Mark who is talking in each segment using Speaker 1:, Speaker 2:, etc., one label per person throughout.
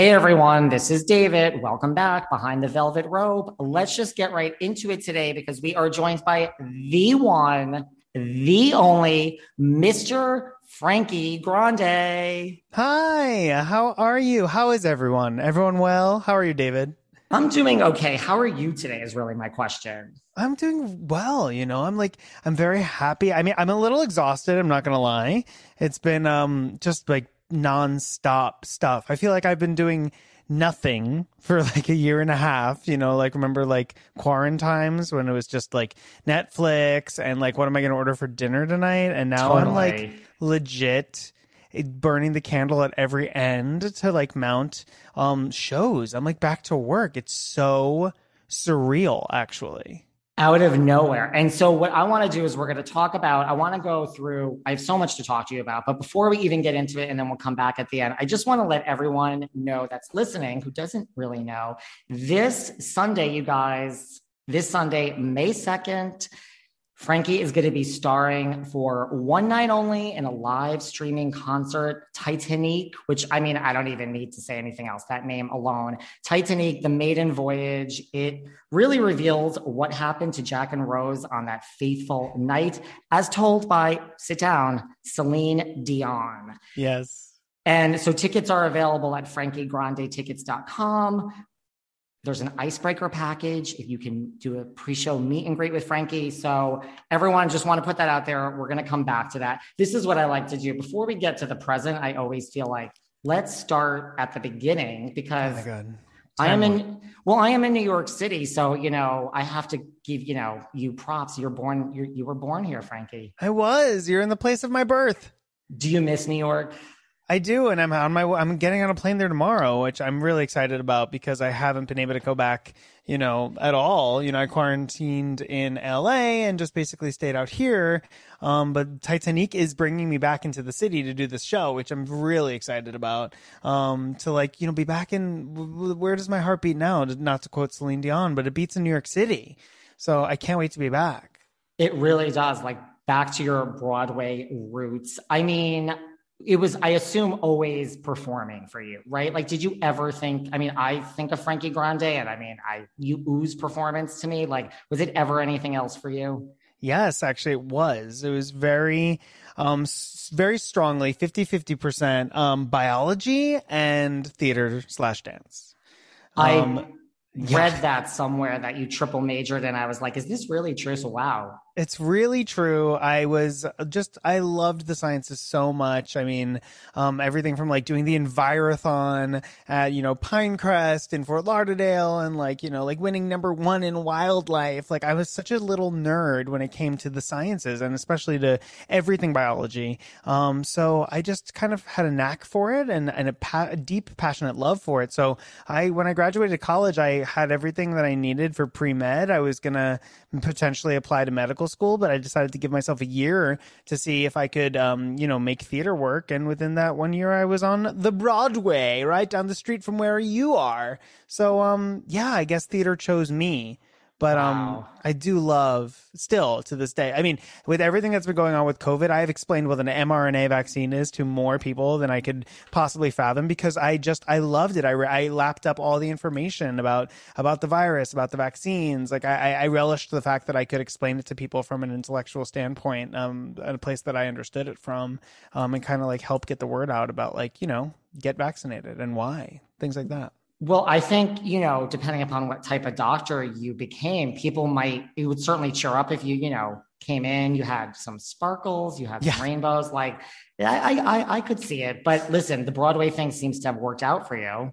Speaker 1: Hey everyone, this is David. Welcome back behind the velvet rope. Let's just get right into it today because we are joined by the one, the only Mr. Frankie Grande.
Speaker 2: Hi, how are you? How is everyone? Everyone well? How are you, David?
Speaker 1: I'm doing okay. How are you today? Is really my question.
Speaker 2: I'm doing well, you know. I'm like I'm very happy. I mean, I'm a little exhausted, I'm not going to lie. It's been um just like nonstop stuff. I feel like I've been doing nothing for like a year and a half, you know, like remember like quarantines when it was just like Netflix and like what am I going to order for dinner tonight? And now I'm like legit eh, burning the candle at every end to like mount um shows. I'm like back to work. It's so surreal actually.
Speaker 1: Out of nowhere. And so, what I want to do is we're going to talk about, I want to go through, I have so much to talk to you about. But before we even get into it, and then we'll come back at the end, I just want to let everyone know that's listening who doesn't really know this Sunday, you guys, this Sunday, May 2nd, Frankie is going to be starring for one night only in a live streaming concert, Titanique, which I mean, I don't even need to say anything else. That name alone, Titanique, the maiden voyage, it really reveals what happened to Jack and Rose on that fateful night, as told by, sit down, Celine Dion.
Speaker 2: Yes.
Speaker 1: And so tickets are available at frankiegrandetickets.com. There's an icebreaker package if you can do a pre-show meet and greet with Frankie. So everyone just want to put that out there. We're going to come back to that. This is what I like to do. Before we get to the present, I always feel like let's start at the beginning
Speaker 2: Oh
Speaker 1: because
Speaker 2: god.
Speaker 1: I am in well, I am in New York City. So, you know, I have to give, you know, you props. You're born, you you were born here, Frankie.
Speaker 2: I was. You're in the place of my birth.
Speaker 1: Do you miss New York?
Speaker 2: I do, and I'm on my. I'm getting on a plane there tomorrow, which I'm really excited about because I haven't been able to go back, you know, at all. You know, I quarantined in LA and just basically stayed out here. Um, but Titanique is bringing me back into the city to do this show, which I'm really excited about. Um, to like, you know, be back in. Where does my heart beat now? Not to quote Celine Dion, but it beats in New York City. So I can't wait to be back.
Speaker 1: It really does. Like back to your Broadway roots. I mean, it was, I assume, always performing for you, right? Like, did you ever think? I mean, I think of Frankie Grande, and I mean, I you ooze performance to me. Like, was it ever anything else for you?
Speaker 2: Yes, actually it was. It was very um very strongly 50-50% um biology and theater slash dance.
Speaker 1: I
Speaker 2: Um,
Speaker 1: read that somewhere that you triple majored, and I was like, is this really true? So, wow.
Speaker 2: It's really true. I was just I loved the sciences so much. I mean, um, everything from like doing the Envirothon at you know Pinecrest in Fort Lauderdale, and like you know like winning number one in wildlife. Like I was such a little nerd when it came to the sciences, and especially to everything biology. Um, so I just kind of had a knack for it and and a, pa- a deep passionate love for it. So I when I graduated college, I had everything that I needed for pre med. I was gonna potentially apply to medical school, but I decided to give myself a year to see if I could, um, you know, make theater work. And within that one year, I was on the Broadway, right down the street from where you are. So, um, yeah, I guess theater chose me. But um, I do love still to this day. I mean, with everything that's been going on with COVID, I have explained what an mRNA vaccine is to more people than I could possibly fathom because I just I loved it. I, re- I lapped up all the information about about the virus, about the vaccines. Like I, I I relished the fact that I could explain it to people from an intellectual standpoint, um, a place that I understood it from, um, and kind of like help get the word out about like you know get vaccinated and why things like that.
Speaker 1: Well, I think, you know, depending upon what type of doctor you became, people might, it would certainly cheer up if you, you know, came in, you had some sparkles, you had some rainbows. Like, I, I- I could see it. But listen, the Broadway thing seems to have worked out for you.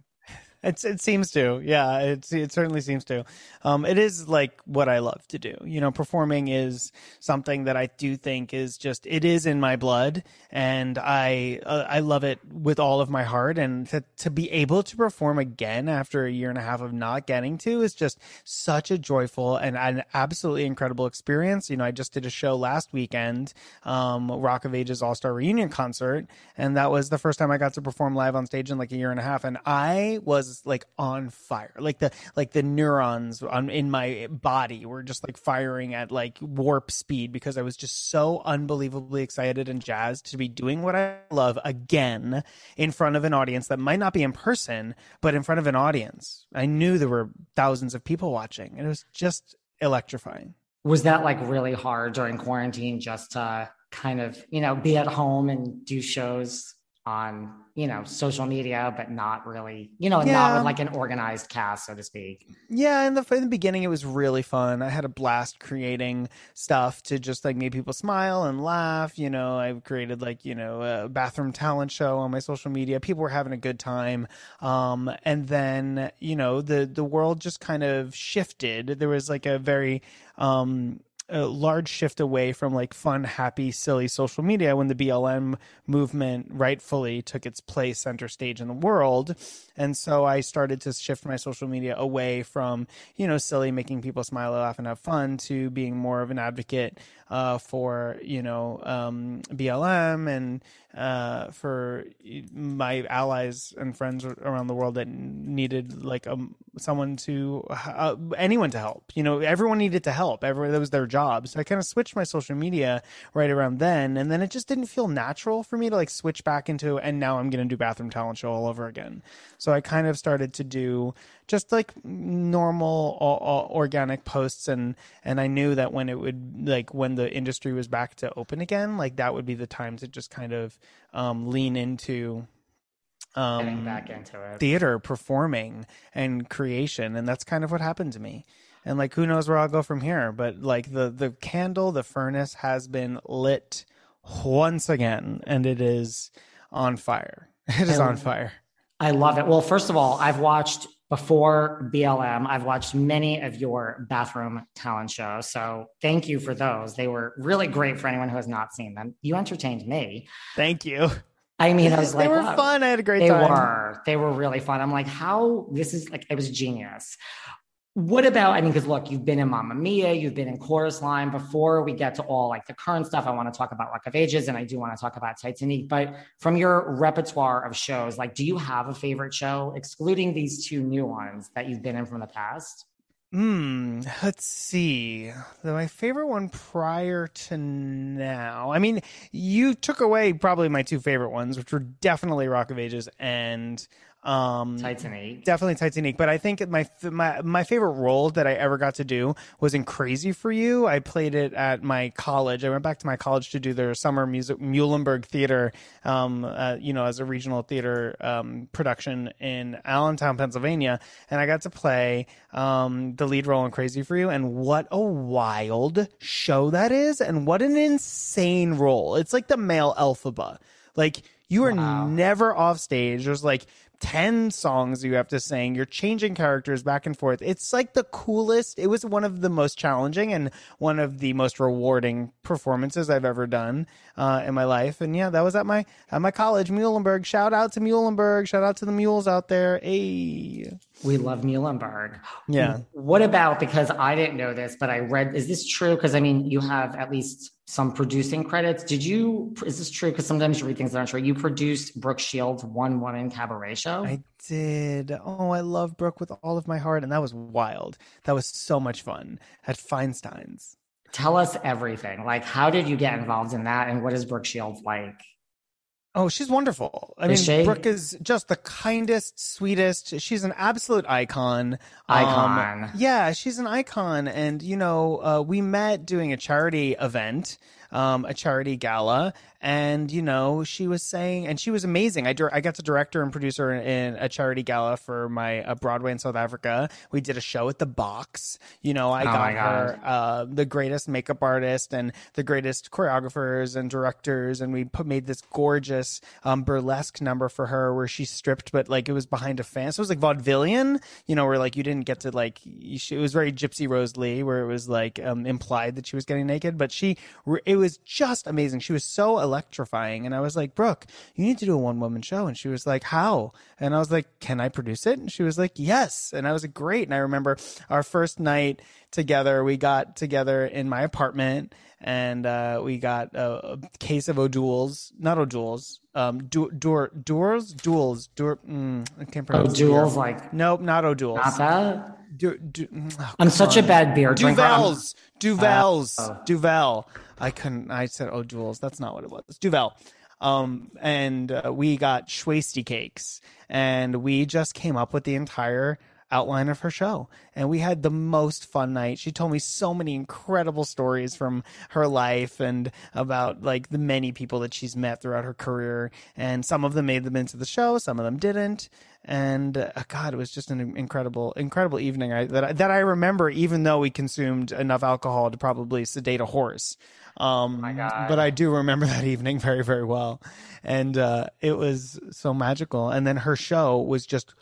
Speaker 2: It's it seems to, yeah. It's it certainly seems to. Um, it is like what I love to do. You know, performing is something that I do think is just it is in my blood, and I uh, I love it with all of my heart. And to to be able to perform again after a year and a half of not getting to is just such a joyful and an absolutely incredible experience. You know, I just did a show last weekend, um, Rock of Ages All Star Reunion concert, and that was the first time I got to perform live on stage in like a year and a half, and I was like on fire, like the like the neurons on in my body were just like firing at like warp speed because I was just so unbelievably excited and jazzed to be doing what I love again in front of an audience that might not be in person, but in front of an audience. I knew there were thousands of people watching, and it was just electrifying.
Speaker 1: Was that like really hard during quarantine just to kind of, you know, be at home and do shows on, you know, social media, but not really, you know, not with like an organized cast, so to speak?
Speaker 2: Yeah, in the in the beginning, it was really fun. I had a blast creating stuff to just like make people smile and laugh. You know, I've created like you know a bathroom talent show on my social media. People were having a good time, um, and then you know the the world just kind of shifted. There was like a very um, a large shift away from like fun, happy, silly social media when the BLM movement rightfully took its place center stage in the world. And so I started to shift my social media away from, you know, silly, making people smile, laugh, and have fun to being more of an advocate uh, for, you know, um, BLM and uh, for my allies and friends around the world that needed like um, someone to, uh, anyone to help. You know, everyone needed to help. Everyone, that was their job. So I kind of switched my social media right around then. And then it just didn't feel natural for me to like switch back into, and now I'm going to do Bathroom Talent Show all over again. So I kind of started to do just like normal o- o- organic posts and and I knew that when it would like when the industry was back to open again like that would be the time to just kind of um lean into
Speaker 1: Getting
Speaker 2: um
Speaker 1: back into it.
Speaker 2: theater performing and creation and that's kind of what happened to me and like who knows where I'll go from here but like the the candle the furnace has been lit once again and it is on fire it is on fire
Speaker 1: I love it. Well, first of all, I've watched before BLM, I've watched many of your bathroom talent shows. So thank you for those. They were really great for anyone who has not seen them. You entertained me.
Speaker 2: thank you
Speaker 1: I mean, I was like,
Speaker 2: they were
Speaker 1: wow.
Speaker 2: fun I had a great
Speaker 1: They
Speaker 2: time They
Speaker 1: were. They were really fun. I'm like, how this is like it was genius. What about, I mean, because look, you've been in Mamma Mia, you've been in Chorus Line. Before we get to all like the current stuff, I want to talk about Rock of Ages and I do want to talk about Titanique. But from your repertoire of shows, like, do you have a favorite show, excluding these two new ones that you've been in from the past?
Speaker 2: Hmm. Let's see. My favorite one prior to now. I mean, you took away probably my two favorite ones, which were definitely Rock of Ages and um
Speaker 1: Titanique.
Speaker 2: definitely Titanique. But I think my my my favorite role that I ever got to do was in Crazy for You. I played it at my college. I went back to my college to do their summer music Muhlenberg Theater, um, uh, you know, as a regional theater um, production in Allentown, Pennsylvania, and I got to play um, the lead role in Crazy for You. And what a wild show that is, and what an insane role! It's like the male alphabet. Like you are
Speaker 1: Wow.
Speaker 2: never off stage. There's like 10 songs you have to sing. You're changing characters back and forth. It's like the coolest. It was one of the most challenging and one of the most rewarding performances I've ever done uh, in my life. And yeah, that was at my at my college, Muhlenberg. Shout out to Muhlenberg. Shout out to the mules out there. Hey.
Speaker 1: We love Muhlenberg.
Speaker 2: Yeah.
Speaker 1: What about because I didn't know this, but I read. Is this true? Because I mean, you have at least some producing credits. Did you? Is this true? Because sometimes you read things that aren't true. You produced Brooke Shields' one woman cabaret show.
Speaker 2: I did. Oh, I love Brooke with all of my heart, and that was wild. That was so much fun at Feinstein's.
Speaker 1: Tell us everything. Like, how did you get involved in that, and what is Brooke Shields like?
Speaker 2: Oh, she's wonderful. I
Speaker 1: Is
Speaker 2: mean,
Speaker 1: she?
Speaker 2: Brooke is just the kindest, sweetest. She's an absolute icon.
Speaker 1: Icon.
Speaker 2: Um, yeah, she's an icon. And, you know, uh, we met doing a charity event, um, a charity gala. And, you know, she was saying, and she was amazing. I, dir- I got to direct her and produce her in, in a charity gala for my uh, Broadway in South Africa. We did a show at the box. You know, I
Speaker 1: Oh
Speaker 2: got her uh, the greatest makeup artist and the greatest choreographers and directors, and we put made this gorgeous um, burlesque number for her where she stripped, but like it was behind a fan, so it was like vaudevillian, you know, where like you didn't get to like you, she, it was very Gypsy Rose Lee, where it was like um, implied that she was getting naked, but she it was just amazing. She was so electrifying, and I was like, Brooke, you need to do a one woman show, and she was like, How? And I was like, Can I produce it? And she was like, Yes, and I was like, Great. And I remember our first night together, we got together in my apartment and uh, we got a, a case of O'Doul's, not O'Doul's, um, du- Dur, Doors, Duels, Dur, mm, I can't
Speaker 1: Oh,
Speaker 2: pronounce
Speaker 1: duels
Speaker 2: beer.
Speaker 1: like
Speaker 2: Nope, not O'Doul's.
Speaker 1: not that.
Speaker 2: Du, du, oh,
Speaker 1: I'm such a bad beer drinker. I'm-
Speaker 2: Duvel's, Duvel's,
Speaker 1: Oh.
Speaker 2: Duvel. I couldn't. I said "Oh, O'Doul's. That's not what it was. Duvel. Um, and uh, we got Schwasty cakes, and we just came up with the entire outline of her show, and we had the most fun night. She told me so many incredible stories from her life and about like the many people that she's met throughout her career, and some of them made them into the show, some of them didn't. And uh, God, it was just an incredible, incredible evening. I, that I, that I remember, even though we consumed enough alcohol to probably sedate a horse. Um,
Speaker 1: God.
Speaker 2: but I do remember that evening very, very well, and uh, it was so magical. And then her show was just,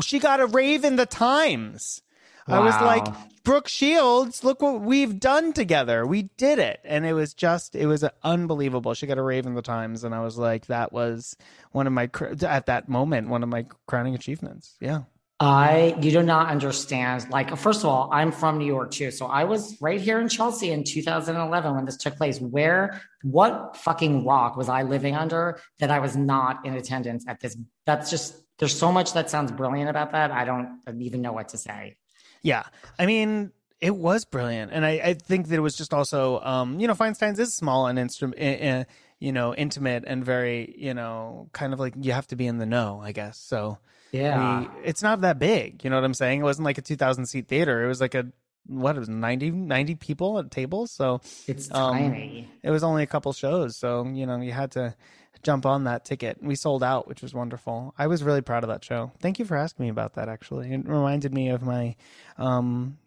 Speaker 2: she got a rave in the Times. I was like, Brooke Shields, look what we've done together. We did it. And it was just, it was unbelievable. She got a rave in the Times. And I was like, that was one of my, cr- at that moment, one of my crowning achievements. Yeah.
Speaker 1: I, you do not understand. Like, first of all, I'm from New York too. So I was right here in Chelsea in 2011 when this took place. Where, what fucking rock was I living under that I was not in attendance at this? That's just, there's so much that sounds brilliant about that. I don't even know what to say.
Speaker 2: Yeah. I mean, it was brilliant. And I, I think that it was just also, um, you know, Feinstein's is small and instrument, uh, you know, intimate and very, you know, kind of like you have to be in the know, I guess. So,
Speaker 1: Yeah.
Speaker 2: we, it's not that big. You know what I'm saying? It wasn't like a 2,000 seat theater. It was like a, what, it was 90, 90 people at tables. So
Speaker 1: it's
Speaker 2: um,
Speaker 1: tiny.
Speaker 2: it was only a couple shows. So, you know, you had to jump on that ticket. We sold out, which was wonderful. I was really proud of that show. Thank you for asking me about that, actually. It reminded me of my um,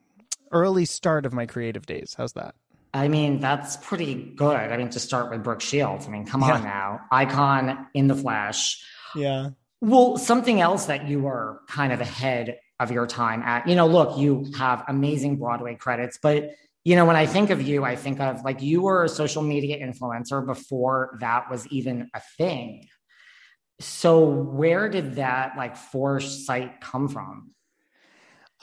Speaker 2: early start of my creative days. How's that?
Speaker 1: I mean, that's pretty good. I mean, to start with Brooke Shields. I mean, come
Speaker 2: Yeah.
Speaker 1: on now. Icon in the flesh.
Speaker 2: Yeah.
Speaker 1: Well, something else that you were kind of ahead of your time at, you know, look, you have amazing Broadway credits, but you know, when I think of you, I think of like you were a social media influencer before that was even a thing. So where did that like foresight come from?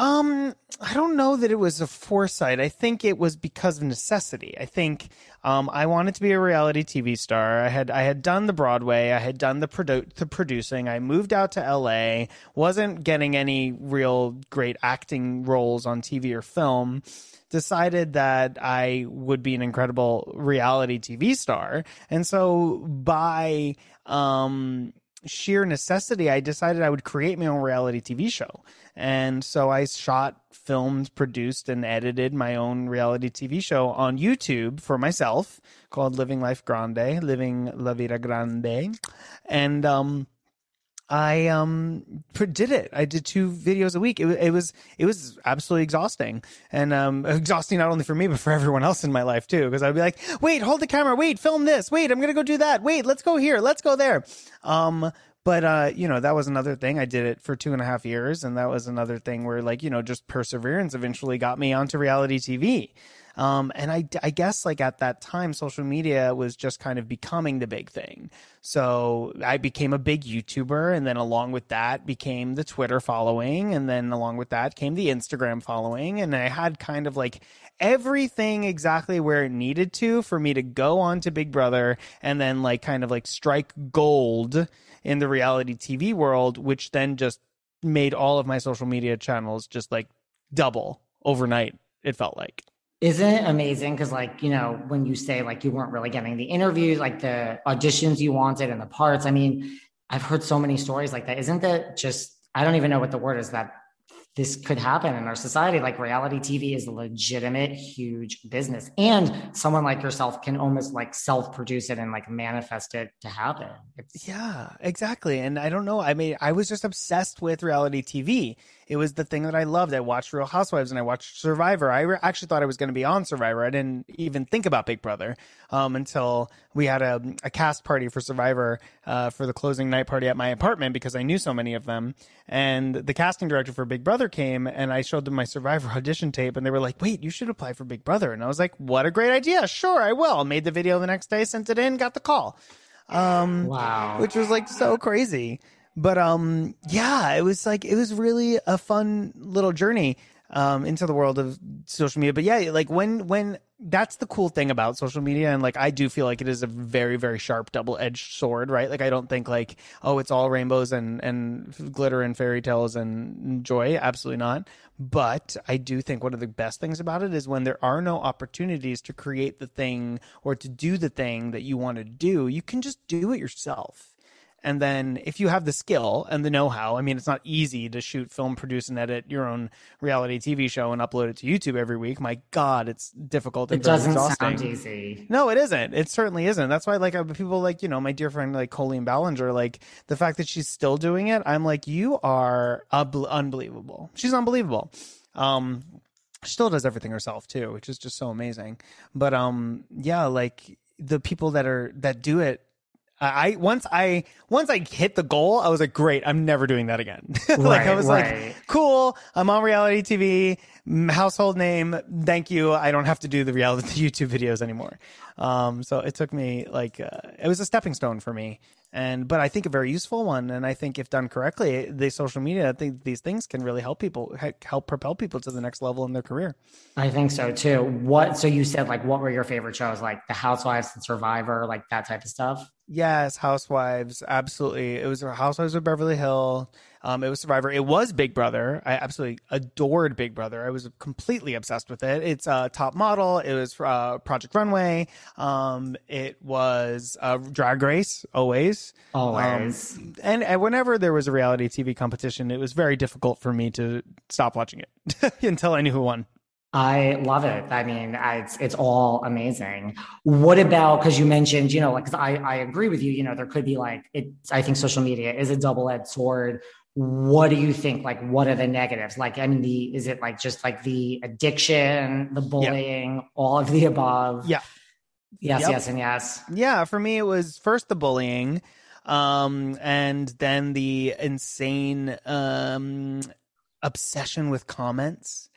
Speaker 2: Um, I don't know that it was a foresight. I think it was because of necessity. I think um, I wanted to be a reality TV star. I had I had done the Broadway. I had done the produ- the producing. I moved out to LA. wasn't getting any real great acting roles on TV or film. Decided that I would be an incredible reality TV star, and so by um sheer necessity, I decided I would create my own reality TV show. And so I shot, filmed, produced, and edited my own reality TV show on YouTube for myself called Living Life Grande, Living La Vida Grande. And, um, I um did it. I did two videos a week. It, it was it was absolutely exhausting, and um exhausting not only for me but for everyone else in my life too. Because I'd be like, wait, hold the camera, wait, film this, wait, I'm gonna go do that, wait, let's go here, let's go there. Um, but uh, you know that was another thing. I did it for two and a half years, and that was another thing where like you know just perseverance eventually got me onto reality TV. Um, and I, I guess like at that time, social media was just kind of becoming the big thing. So I became a big YouTuber, and then along with that became the Twitter following, and then along with that came the Instagram following, and I had kind of like everything exactly where it needed to for me to go on to Big Brother and then like kind of like strike gold in the reality TV world, which then just made all of my social media channels just like double overnight. It felt like.
Speaker 1: Isn't it amazing? Because, like, you know, when you say like you weren't really getting the interviews, like the auditions you wanted and the parts, I mean, I've heard so many stories like that. Isn't that just, I don't even know what the word is that this could happen in our society. Like reality TV is a legitimate, huge business. And someone like yourself can almost like self produce it and like manifest it to happen.
Speaker 2: It's- yeah, exactly. And I don't know. I mean, I was just obsessed with reality TV. It was the thing that I loved. I watched Real Housewives and I watched Survivor. I re- actually thought I was going to be on Survivor. I didn't even think about Big Brother um, until we had a, a, cast party for Survivor uh, for the closing night party at my apartment because I knew so many of them. And the casting director for Big Brother came and I showed them my Survivor audition tape and they were like, wait, you should apply for Big Brother. And I was like, what a great idea. Sure, I will. Made the video the next day, sent it in, got the call.
Speaker 1: Um, wow.
Speaker 2: Which was like so crazy. But um, yeah, it was like it was really a fun little journey um into the world of social media. But yeah, like when when that's the cool thing about social media and like I do feel like it is a very very sharp double-edged sword, right? Like I don't think like oh it's all rainbows and and glitter and fairy tales and joy, absolutely not. But I do think one of the best things about it is when there are no opportunities to create the thing or to do the thing that you want to do, you can just do it yourself and then if you have the skill and the know-how, I mean, it's not easy to shoot, film, produce, and edit your own reality TV show and upload it to YouTube every week. My God, it's difficult.
Speaker 1: it doesn't exhausting. sound easy.
Speaker 2: No, it isn't. It certainly isn't. That's why, like, people like you know my dear friend like Colleen Ballinger, like the fact that she's still doing it, I'm like, you are un- unbelievable. She's unbelievable. Um, she still does everything herself too, which is just so amazing. But um, yeah, like the people that are that do it I once I once I hit the goal, I was like, great, I'm never doing that again. like right, I was right. like, cool, I'm on reality TV, household name, thank you. I don't have to do the reality YouTube videos anymore. Um, so it took me like uh, it was a stepping stone for me, and but I think a very useful one. And I think if done correctly, the social media, I think these things can really help people help propel people to the next level in their career.
Speaker 1: I think so too. What? So you said like, what were your favorite shows? Like The Housewives and Survivor, like that type of stuff.
Speaker 2: Yes, Housewives, absolutely. It was Housewives of Beverly Hill. Um, it was Survivor. It was Big Brother. I absolutely adored Big Brother. I was completely obsessed with it. It's a uh, top model. It was uh, Project Runway. Um, it was uh, Drag Race. Always,
Speaker 1: always.
Speaker 2: Um, and, and, whenever there was a reality TV competition, it was very difficult for me to stop watching it until I knew who won.
Speaker 1: I love it. I mean, it's it's all amazing. What about because you mentioned, you know, like I I agree with you. You know, there could be like it. I think social media is a double edged sword. What do you think? Like, what are the negatives? Like, I mean, the is it like just like the addiction, the bullying, all of the above?
Speaker 2: Yeah.
Speaker 1: Yes, yep. yes, and yes.
Speaker 2: Yeah, for me, it was first the bullying, um, and then the insane um obsession with comments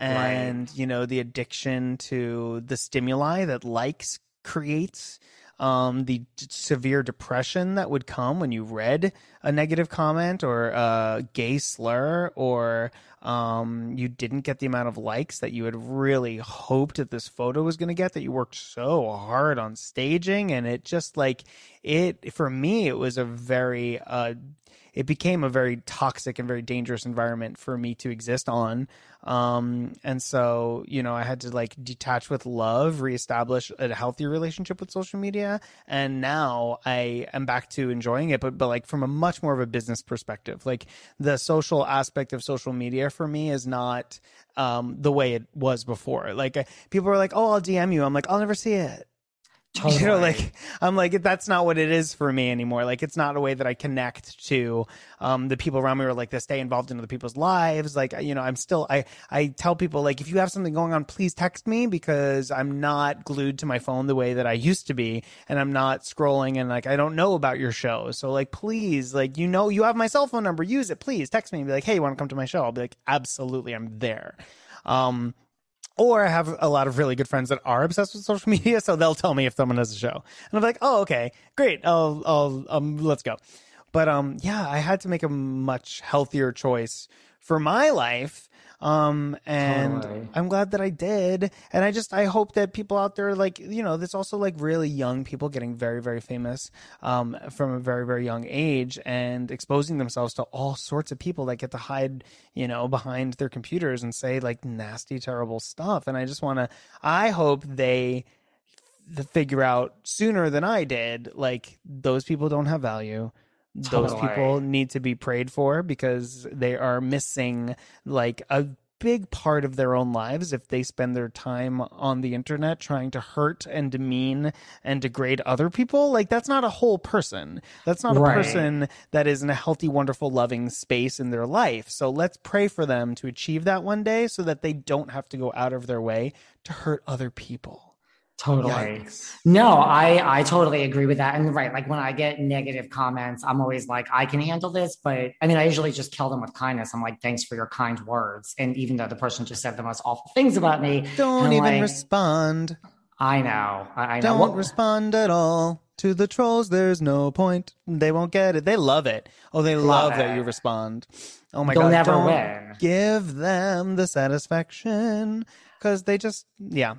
Speaker 2: and right. you know the addiction to the stimuli that likes creates um, the d- severe depression that would come when you read a negative comment or a gay slur or um, you didn't get the amount of likes that you had really hoped that this photo was going to get that you worked so hard on staging and it just like it for me it was a very uh, it became a very toxic and very dangerous environment for me to exist on. Um, and so, you know, I had to like detach with love, reestablish a healthy relationship with social media. And now I am back to enjoying it, but, but like from a much more of a business perspective, like the social aspect of social media for me is not, um, the way it was before. Like people are like, Oh, I'll DM you. I'm like, I'll never see it. Totally. You know, like I'm like that's not what it is for me anymore. Like it's not a way that I connect to um, the people around me or like to stay involved in other people's lives. Like you know, I'm still I I tell people like if you have something going on, please text me because I'm not glued to my phone the way that I used to be, and I'm not scrolling and like I don't know about your show. So like please, like you know, you have my cell phone number, use it. Please text me and be like, hey, you want to come to my show? I'll be like, absolutely, I'm there. Um, Or I have a lot of really good friends that are obsessed with social media, so they'll tell me if someone has a show, and I'm like, oh, okay, great, I'll, I'll, um, let's go. But um, yeah, I had to make a much healthier choice for my life um, and
Speaker 1: Totally.
Speaker 2: I'm glad that I did. And I just, I hope that people out there, like, you know, there's also like really young people getting very, very famous, um, from a very, very young age and exposing themselves to all sorts of people that get to hide, you know, behind their computers and say like nasty, terrible stuff. And I just want to, I hope they, th- figure out sooner than I did, like those people don't have value. Those
Speaker 1: Totally.
Speaker 2: people need to be prayed for because they are missing like a big part of their own lives if they spend their time on the internet trying to hurt and demean and degrade other people. Like that's not a whole person. That's not a person that is in a healthy, wonderful, loving space in their life. So let's pray for them to achieve that one day so that they don't have to go out of their way to hurt other people.
Speaker 1: Totally.
Speaker 2: Yikes.
Speaker 1: No, I I totally agree with that. And right, like when I get negative comments, I'm always like, I can handle this, but I mean, I usually just kill them with kindness. I'm like, thanks for your kind words. And even though the person just said the most awful things about me,
Speaker 2: Don't even
Speaker 1: like,
Speaker 2: respond.
Speaker 1: I know, I, I know.
Speaker 2: Don't
Speaker 1: What-
Speaker 2: respond at all. To the trolls, there's no point. They won't get it. They love it. Oh, they love,
Speaker 1: Love
Speaker 2: that you respond. Oh my
Speaker 1: They'll
Speaker 2: god!
Speaker 1: never
Speaker 2: don't
Speaker 1: win.
Speaker 2: Give them the satisfaction because they just yeah.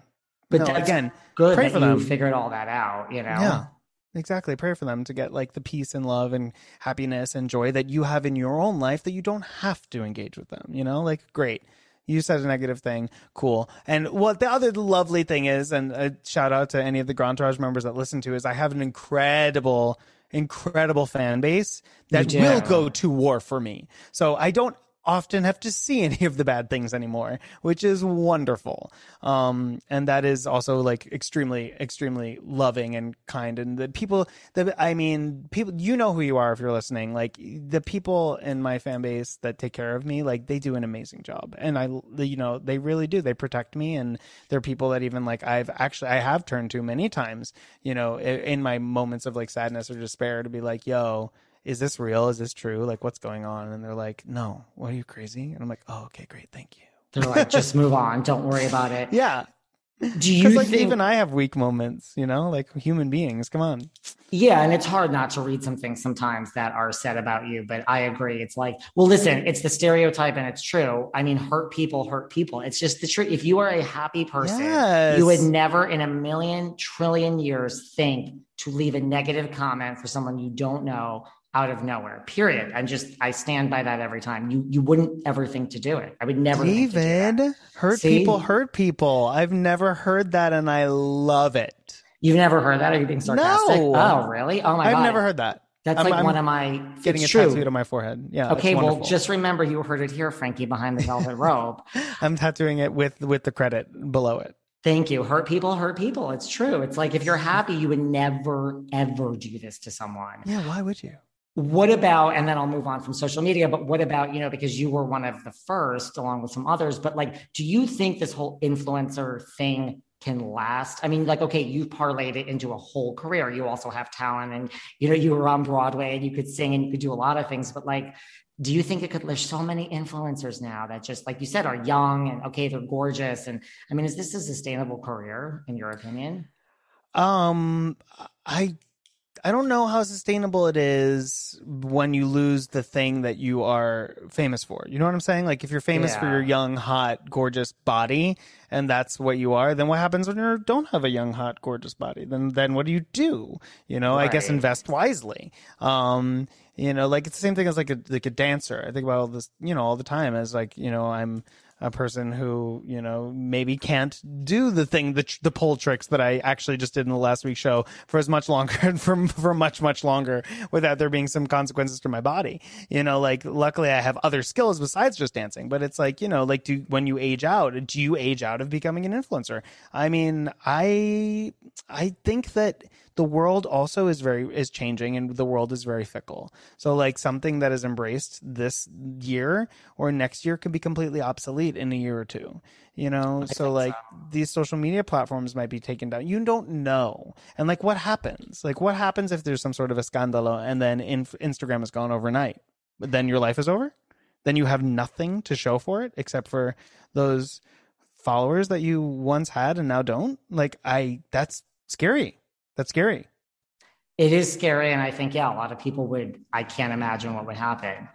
Speaker 1: But
Speaker 2: no, again,
Speaker 1: good
Speaker 2: pray
Speaker 1: that
Speaker 2: for
Speaker 1: you
Speaker 2: them.
Speaker 1: figured all that out. You know.
Speaker 2: Yeah. Exactly. Pray for them to get like the peace and love and happiness and joy that you have in your own life that you don't have to engage with them. You know, like great. You said a negative thing. Cool. And what the other lovely thing is, and a shout out to any of the Grandetourage members that listen to, is I have an incredible, incredible fan base that will go to war for me. So I don't often have to see any of the bad things anymore, which is wonderful. Um, and that is also like extremely, extremely loving and kind. And the people that, I mean, people, you know who you are if you're listening. Like the people in my fan base that take care of me, like they do an amazing job. And I, you know, they really do. They protect me. And they're people that even like I've actually, I have turned to many times, you know, in my moments of like sadness or despair to be like, yo, is this real? Is this true? Like, what's going on? And they're like, no, what are you crazy? And I'm like, oh, okay, great. Thank you.
Speaker 1: They're like, just move on. Don't worry about it.
Speaker 2: Yeah.
Speaker 1: Do you
Speaker 2: like
Speaker 1: think?
Speaker 2: even I have weak moments, you know, like human beings. Come on.
Speaker 1: Yeah, and it's hard not to read some things sometimes that are said about you, but I agree. It's like, well, listen, it's the stereotype and it's true. I mean, hurt people hurt people. It's just the truth. If you are a happy person,
Speaker 2: Yes.
Speaker 1: you would never in a million trillion years think to leave a negative comment for someone you don't know out of nowhere. Period. I'm just I stand by that every time. You you wouldn't ever think to do it. I would never think to do that.
Speaker 2: David, hurt
Speaker 1: See?
Speaker 2: people hurt people. I've never heard that and I love it.
Speaker 1: You've never heard that? Are you being sarcastic?
Speaker 2: No.
Speaker 1: Oh, really? Oh my god.
Speaker 2: I've never heard that.
Speaker 1: That's
Speaker 2: I'm-
Speaker 1: like
Speaker 2: I'm
Speaker 1: one of my
Speaker 2: Getting a
Speaker 1: true.
Speaker 2: tattooed on my forehead. Yeah.
Speaker 1: Okay, well, just remember you heard it here, Frankie, behind the velvet rope.
Speaker 2: I'm tattooing it with with the credit below it.
Speaker 1: Thank you. Hurt people, hurt people. It's true. It's like if you're happy, you would never, ever do this to someone.
Speaker 2: Yeah, why would you?
Speaker 1: What about, and then I'll move on from social media, but what about, you know, because you were one of the first along with some others, but like, do you think this whole influencer thing can last? I mean, like, okay, you parlayed it into a whole career. You also have talent and, you know, you were on Broadway and you could sing and you could do a lot of things, but like, do you think it could, there's so many influencers now that just, like you said, are young and okay, they're gorgeous. And I mean, is this a sustainable career in your opinion?
Speaker 2: Um, I I don't know how sustainable it is when you lose the thing that you are famous for. You know what I'm saying? Like if you're famous for your young, hot, gorgeous body, and that's what you are, then what happens when you don't have a young, hot, gorgeous body? Then then what do you do? You know, I guess invest wisely. Um, you know, like it's the same thing as like a like a dancer. I think about all this, you know, all the time as like you know I'm a person who you know maybe can't do the thing the the pole tricks that I actually just did in the last week's show for as much longer for for much much longer without there being some consequences to my body. You know like luckily I have other skills besides just dancing but it's like you know like do when you age out do you age out of becoming an influencer? I mean I I think that the world also is very is changing and the world is very fickle. So like something that is embraced this year or next year could be completely obsolete in a year or two you know? So like these social media platforms might be taken down. You don't know. And like what happens? Like what happens if there's some sort of a scandalo and then in- instagram is gone overnight? Then your life is over? Then you have nothing to show for it except for those followers that you once had and now don't? Like, I, that's scary. That's scary.
Speaker 1: It is scary. And I think, yeah, a lot of people would, I can't imagine what would happen.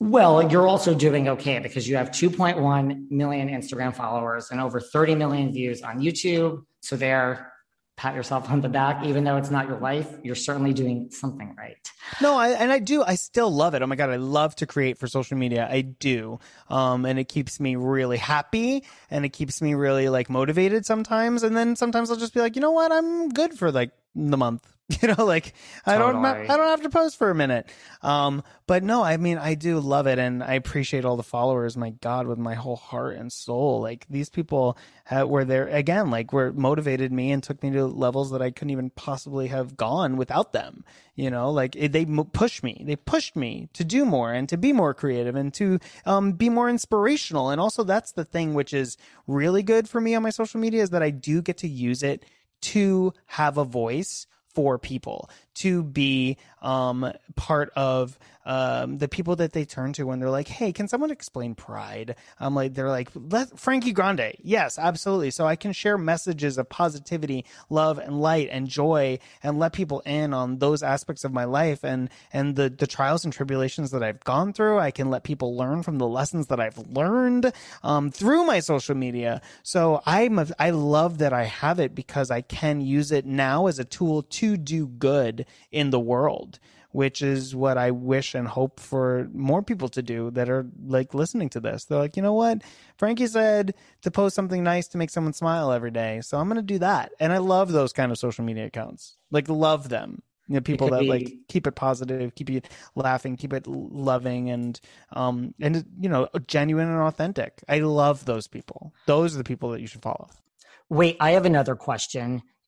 Speaker 1: Well, you're also doing okay because you have 2.1 million Instagram followers and over 30 million views on YouTube. So there, pat yourself on the back, even though it's not your life, you're certainly doing something right.
Speaker 2: No, I, and I do. I still love it. Oh my god, I love to create for social media. I do, um, and it keeps me really happy, and it keeps me really like motivated sometimes. And then sometimes I'll just be like, you know what, I'm good for like the month you know like i don't i don't have to post for a minute. Um but no i mean i do love it and i appreciate all the followers my god with my whole heart and soul. Like these people were there again like were motivated me and took me to levels that i couldn't even possibly have gone without them you know? Like it, they pushed me. They pushed me to do more and to be more creative and to um, be more inspirational. And also that's the thing which is really good for me on my social media is that i do get to use it to have a voice for people to be um, part of um, the people that they turn to when they're like, "Hey, can someone explain pride?" I'm like, they're like, Let, "Frankie Grande, yes, absolutely." So I can share messages of positivity, love, and light and joy, and let people in on those aspects of my life and and the the trials and tribulations that I've gone through. I can let people learn from the lessons that I've learned um, through my social media. So I'm a, I love that I have it because I can use it now as a tool to do good in the world which is what I wish and hope for more people to do that are like listening to this. They're like, you know what? Frankie said to post something nice to make someone smile every day. So I'm going to do that. And I love those kind of social media accounts. Like, love them. You know, people that be... like keep it positive, keep it laughing, keep it loving, and um, and you know, genuine and authentic. I love those people. Those are the people that you should follow.
Speaker 1: Wait, I have another question.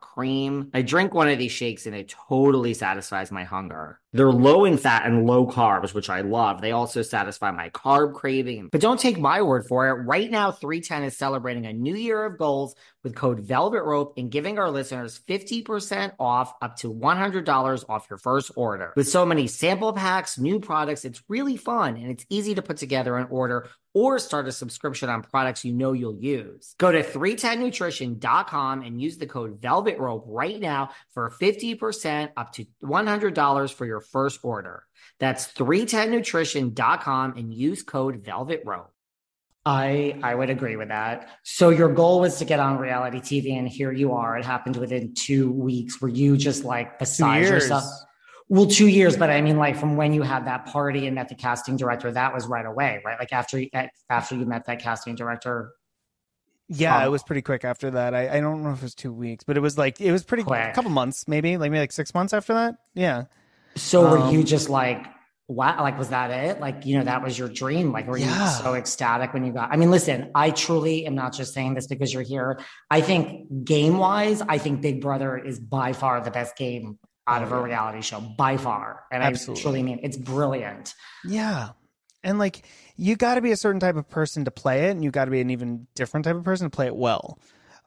Speaker 3: cream. I drink one of these shakes and it totally satisfies my hunger. They're low in fat and low carbs, which I love. They also satisfy my carb craving. But don't take my word for it. Right now, 310 is celebrating a new year of goals with code Velvet Rope and giving our listeners 50% off up to $100 off your first order. With so many sample packs, new products, it's really fun and it's easy to put together an order or start a subscription on products you know you'll use. Go to 310nutrition.com and use the code Velvet Rope right now for 50% up to $100 for your first order. That's 310nutrition.com and use code Velvet Rope.
Speaker 1: I I would agree with that. So your goal was to get on reality TV, and here you are. It happened within two weeks. Were you just like beside yourself? Well, two years, but I mean, like from when you had that party and met the casting director, that was right away, right? Like after after you met that casting director.
Speaker 2: Yeah, um, it was pretty quick after that. I, I don't know if it was two weeks, but it was like it was pretty quick. a couple months, maybe like maybe like six months after that. Yeah.
Speaker 1: So um, were you um, just like wow, like was that it? Like, you know, that was your dream. Like, were yeah. you so ecstatic when you got? I mean, listen, I truly am not just saying this because you're here. I think game wise, I think Big Brother is by far the best game out of a reality show, by far. And Absolutely. I truly mean it's brilliant.
Speaker 2: Yeah. And like you got to be a certain type of person to play it, and you got to be an even different type of person to play it well.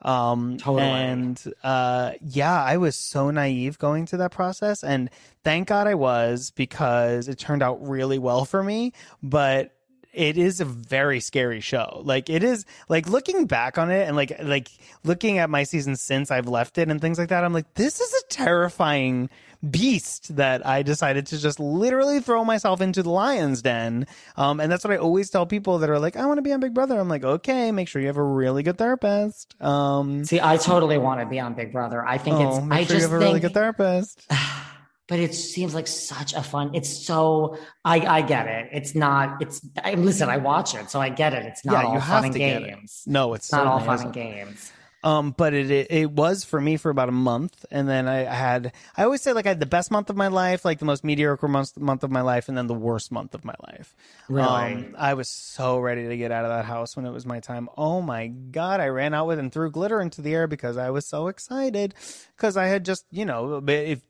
Speaker 2: Um, totally. And uh, yeah, I was so naive going through that process, and thank God I was because it turned out really well for me. But it is a very scary show. Like it is like looking back on it and like like looking at my season since I've left it and things like that. I'm like, this is a terrifying beast that I decided to just literally throw myself into the lion's den. Um, and that's what I always tell people that are like, I want to be on Big Brother. I'm like, okay, make sure you have a really good therapist. Um,
Speaker 1: See, I totally want to be on Big Brother. I think oh, it's,
Speaker 2: make
Speaker 1: I
Speaker 2: sure
Speaker 1: just
Speaker 2: you have a
Speaker 1: think,
Speaker 2: really good therapist.
Speaker 1: but it seems like such a fun it's so i i get it. It's not it's I, listen i watch it so i get it. It's not yeah, all fun and games.
Speaker 2: No it's,
Speaker 1: it's not all fun isn't. and games
Speaker 2: um, but it, it, it was for me for about a month, and then I had I always say like I had the best month of my life, like the most mediocre month month of my life, and then the worst month of my life.
Speaker 1: Really, um,
Speaker 2: I was so ready to get out of that house when it was my time. Oh my god, I ran out with and threw glitter into the air because I was so excited because I had just you know if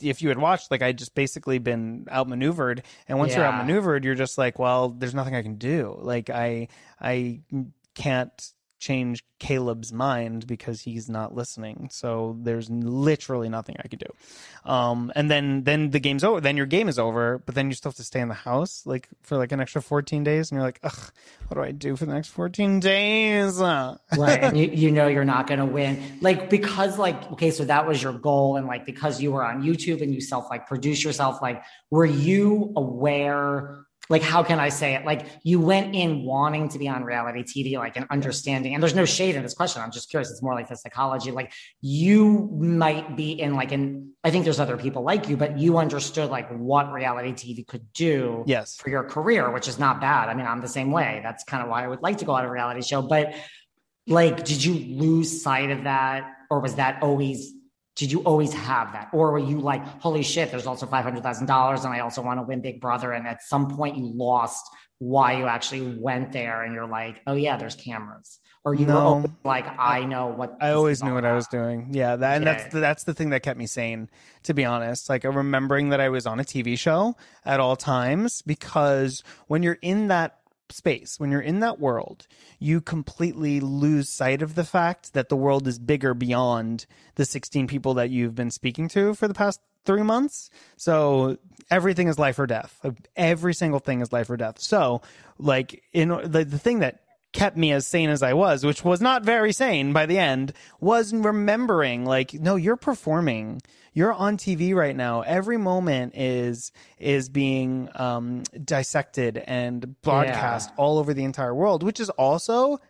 Speaker 2: if you had watched like I just basically been outmaneuvered, and once yeah. you're outmaneuvered, you're just like, well, there's nothing I can do. Like I I can't change Caleb's mind because he's not listening. So there's literally nothing I could do. Um, and then then the game's over. Then your game is over, but then you still have to stay in the house like for like an extra 14 days, and you're like, ugh, what do I do for the next 14 days?
Speaker 1: right, and you you know you're not gonna win, like because like okay, so that was your goal, and like because you were on YouTube and you self like produce yourself, like were you aware? Like how can I say it? Like you went in wanting to be on reality TV, like an understanding, and there's no shade in this question. I'm just curious. It's more like the psychology. Like you might be in like an I think there's other people like you, but you understood like what reality TV could do
Speaker 2: yes.
Speaker 1: for your career, which is not bad. I mean, I'm the same way. That's kind of why I would like to go on a reality show. But like, did you lose sight of that? Or was that always did you always have that? Or were you like holy shit there's also $500000 and i also want to win big brother and at some point you lost why you actually went there and you're like oh yeah there's cameras. Or you no, were like i know what
Speaker 2: i always knew what about. i was doing. Yeah that, and that's the, that's the thing that kept me sane to be honest. Like remembering that i was on a tv show at all times because when you're in that space, when you're in that world, you completely lose sight of the fact that the world is bigger beyond the 16 people that you've been speaking to for the past three months. So everything is life or death. Every single thing is life or death. So, like, in the, the thing that kept me as sane as I was, which was not very sane by the end, was remembering, like, no, you're performing you're on TV right now. Every moment is is being um, dissected and broadcast yeah. all over the entire world, which is also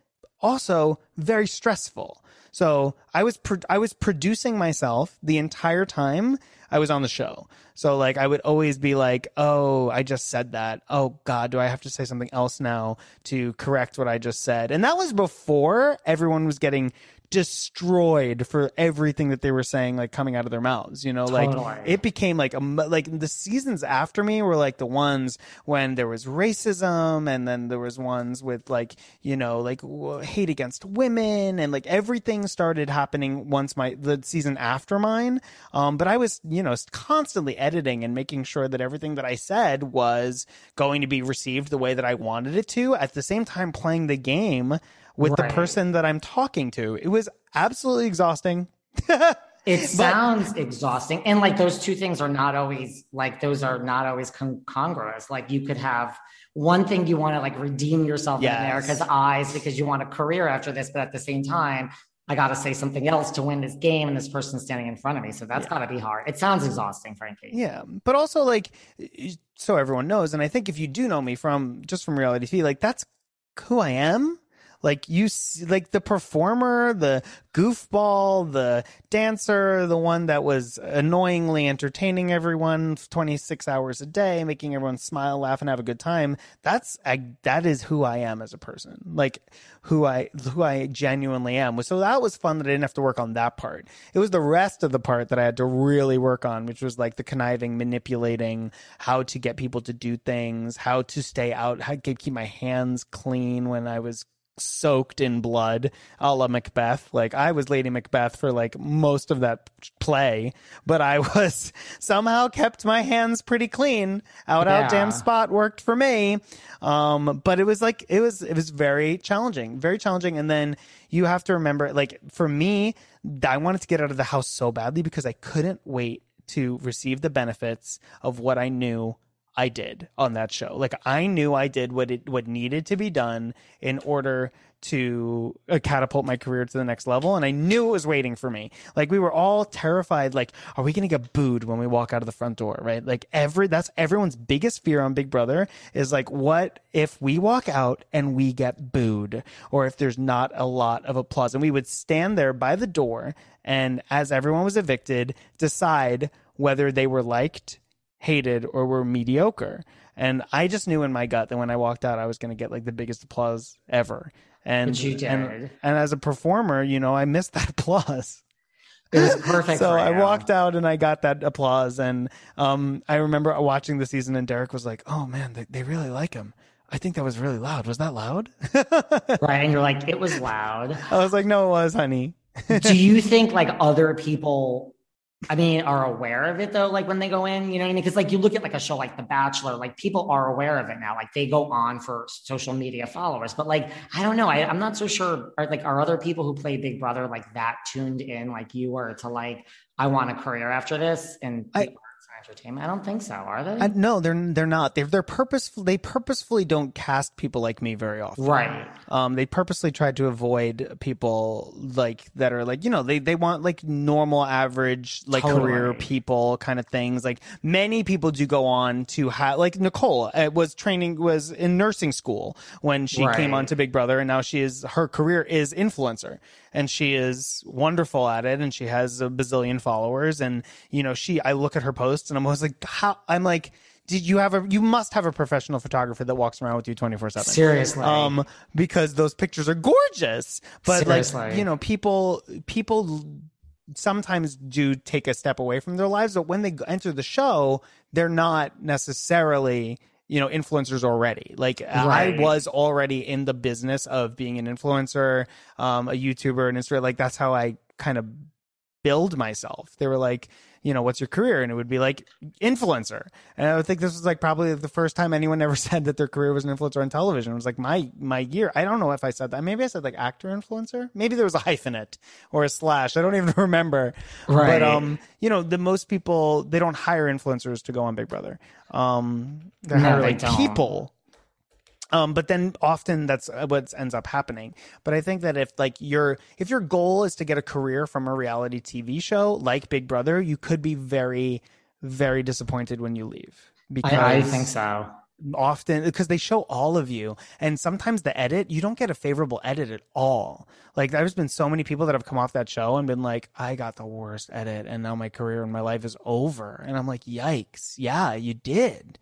Speaker 2: also very stressful. So I was pro- I was producing myself the entire time I was on the show. So like I would always be like, "Oh, I just said that. Oh god, do I have to say something else now to correct what I just said?" And that was before everyone was getting destroyed for everything that they were saying like coming out of their mouths you know like
Speaker 1: Totally.
Speaker 2: it became like a like the seasons after me were like the ones when there was racism and then there was ones with like you know like w- hate against women and like everything started happening once my the season after mine um but i was you know constantly editing and making sure that everything that i said was going to be received the way that i wanted it to at the same time playing the game with
Speaker 1: Right.
Speaker 2: the person that i'm talking to it was absolutely exhausting
Speaker 1: It sounds exhausting. And like those two things are not always like those are not always con- congruous. Like you could have one thing you want to like redeem yourself
Speaker 2: Yes.
Speaker 1: in America's eyes because you want a career after this, but at the same time, I got to say something else to win this game and this person's standing in front of me. So that's got to be hard. It sounds exhausting, frankly.
Speaker 2: Yeah, but also like so everyone knows, and I think if you do know me from just from reality TV, like that's who I am. Like you, like the performer, the goofball, the dancer, the one that was annoyingly entertaining everyone twenty six hours a day, making everyone smile, laugh, and have a good time. That's I, that is who I am as a person. Like who I who I genuinely am. So that was fun that I didn't have to work on that part. It was the rest of the part that I had to really work on, which was like the conniving, manipulating, how to get people to do things, how to stay out, how to keep my hands clean when I was soaked in blood, a la Macbeth. Like I was Lady Macbeth for like most of that play, but I was somehow kept my hands pretty clean. Out out damn spot worked for me. Um, but it was like it was it was very challenging, very challenging. And then you have to remember, like for me, I wanted to get out of the house so badly because I couldn't wait to receive the benefits of what I knew I did on that show. Like I knew I did what it what needed to be done in order to uh, catapult my career to the next level and I knew it was waiting for me. Like we were all terrified like are we going to get booed when we walk out of the front door, right? Like every that's everyone's biggest fear on Big Brother is like what if we walk out and we get booed or if there's not a lot of applause and we would stand there by the door and as everyone was evicted decide whether they were liked hated or were mediocre. And I just knew in my gut that when I walked out, I was going to get like the biggest applause ever. And,
Speaker 1: you
Speaker 2: and and as a performer, you know, I missed that applause.
Speaker 1: It was perfect.
Speaker 2: So I walked out and I got that applause. And um, I remember watching the season, and Derrick was like, "Oh man, they, they really like him." I think that was really loud. Was that loud?
Speaker 1: Right. And you're like, it was loud.
Speaker 2: I was like, "No, it was, honey."
Speaker 1: do you think like other people i mean are aware of it though like when they go in you know what i mean? Because like you look at like a show like the bachelor like people are aware of it now like they go on for social media followers but like i don't know I, i'm not so sure are like are other people who play big brother like that tuned in like you were to like i want a career after this and
Speaker 2: I-
Speaker 1: the arts entertainment i don't think so are they
Speaker 2: I, no, they're they're not. They're they're purposeful. They purposefully don't cast people like me very often.
Speaker 1: right
Speaker 2: Um, they purposely tried to avoid people like that are like you know they they want like normal average like
Speaker 1: Totally.
Speaker 2: career people kind of things. Like many people do go on to have like Nicole uh, was training was in nursing school when she came on to Big Brother, and now she is her career is influencer, and she is wonderful at it, and she has a bazillion followers, and you know she I look at her posts and I'm always like how I'm like. Did you have a? You must have a professional photographer that walks around with you twenty four seven.
Speaker 1: seriously
Speaker 2: Um, because those pictures are gorgeous. But like you know, people people sometimes do take a step away from their lives, but when they enter the show, they're not necessarily you know influencers already like i was already in the business of being an influencer um a youtuber and instagram like that's how i kind of build myself they were like you know what's your career? And it would be like influencer. And i would think this was like probably the first time anyone ever said that their career was an influencer on television. It was like my my year. I don't know if i said that. Maybe i said like actor influencer? Maybe there was a hyphen it or a slash. I don't even remember.
Speaker 1: Right.
Speaker 2: but um you know the most people they don't hire influencers to go on big brother. Um they
Speaker 1: No,
Speaker 2: hire like people um, but then often that's uh, what ends up happening. But I think that if like your if your goal is to get a career from a reality TV show like Big Brother, you could be very, very disappointed when you leave. Because
Speaker 1: I, I think so.
Speaker 2: often because they show all of you and sometimes the edit you don't get a favorable edit at all. Like there's been so many people that have come off that show and been like i got the worst edit and now my career and my life is over. And i'm like yikes. Yeah you did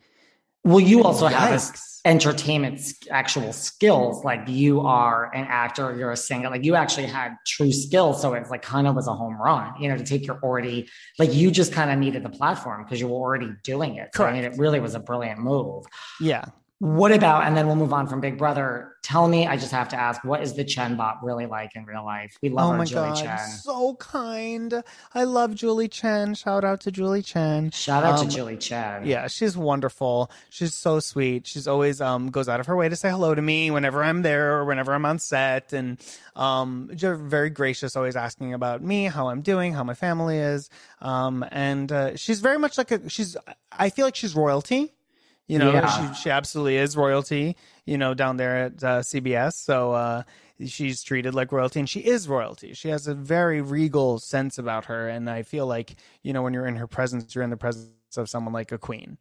Speaker 1: Well, you also have entertainment actual skills. Like you are an actor, you're a singer. Like you actually had true skills. So it's like kind of was a home run, you know, to take your already like you just kind of needed the platform because you were already doing it. So I mean, it really was a brilliant move.
Speaker 2: Yeah.
Speaker 1: What about, and then we'll move on from Big Brother. Tell me, I just have to ask, what is the Chen bot really like in real life? We love
Speaker 2: oh
Speaker 1: our
Speaker 2: my
Speaker 1: Julie
Speaker 2: god,
Speaker 1: Chen.
Speaker 2: so kind. I love Julie Chen. Shout out to Julie Chen.
Speaker 1: Shout out
Speaker 2: Um,
Speaker 1: to Julie Chen.
Speaker 2: Yeah, she's wonderful. She's so sweet. She's always um goes out of her way to say hello to me whenever I'm there or whenever I'm on set, and um just very gracious, always asking about me, how I'm doing, how my family is. Um, and uh, she's very much like a she's. I feel like she's royalty. You know,
Speaker 1: Yeah.
Speaker 2: she she absolutely is royalty. You know, down there at uh, CBS. So. uh She's treated like royalty and she is royalty. She has a very regal sense about her. And I feel like, you know, when you're in her presence, you're in the presence of someone like a queen.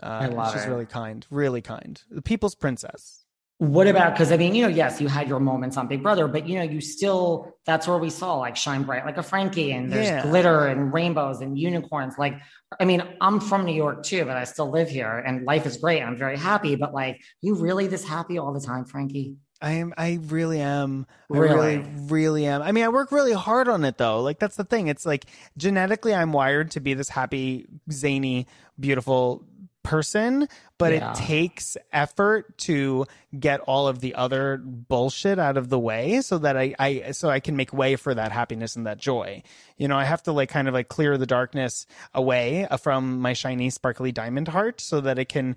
Speaker 2: Uh,
Speaker 1: I love
Speaker 2: she's
Speaker 1: it.
Speaker 2: really kind, really kind. The people's princess.
Speaker 1: What about because I mean, you know, yes, you had your moments on Big Brother, but you know, you still that's where we saw like shine bright like a Frankie and there's
Speaker 2: Yeah.
Speaker 1: glitter and rainbows and unicorns. Like, I mean, I'm from New York too, but I still live here and life is great. I'm very happy, but like, you really this happy all the time, Frankie?
Speaker 2: I am. I really am. I
Speaker 1: Really?
Speaker 2: really, really am. I mean, I work really hard on it though. Like that's the thing. It's like genetically, I'm wired to be this happy, zany, beautiful person, but
Speaker 1: Yeah.
Speaker 2: it takes effort to get all of the other bullshit out of the way so that I, I so I can make way for that happiness and that joy. You know, I have to like kind of like clear the darkness away uh, from my shiny, sparkly diamond heart so that it can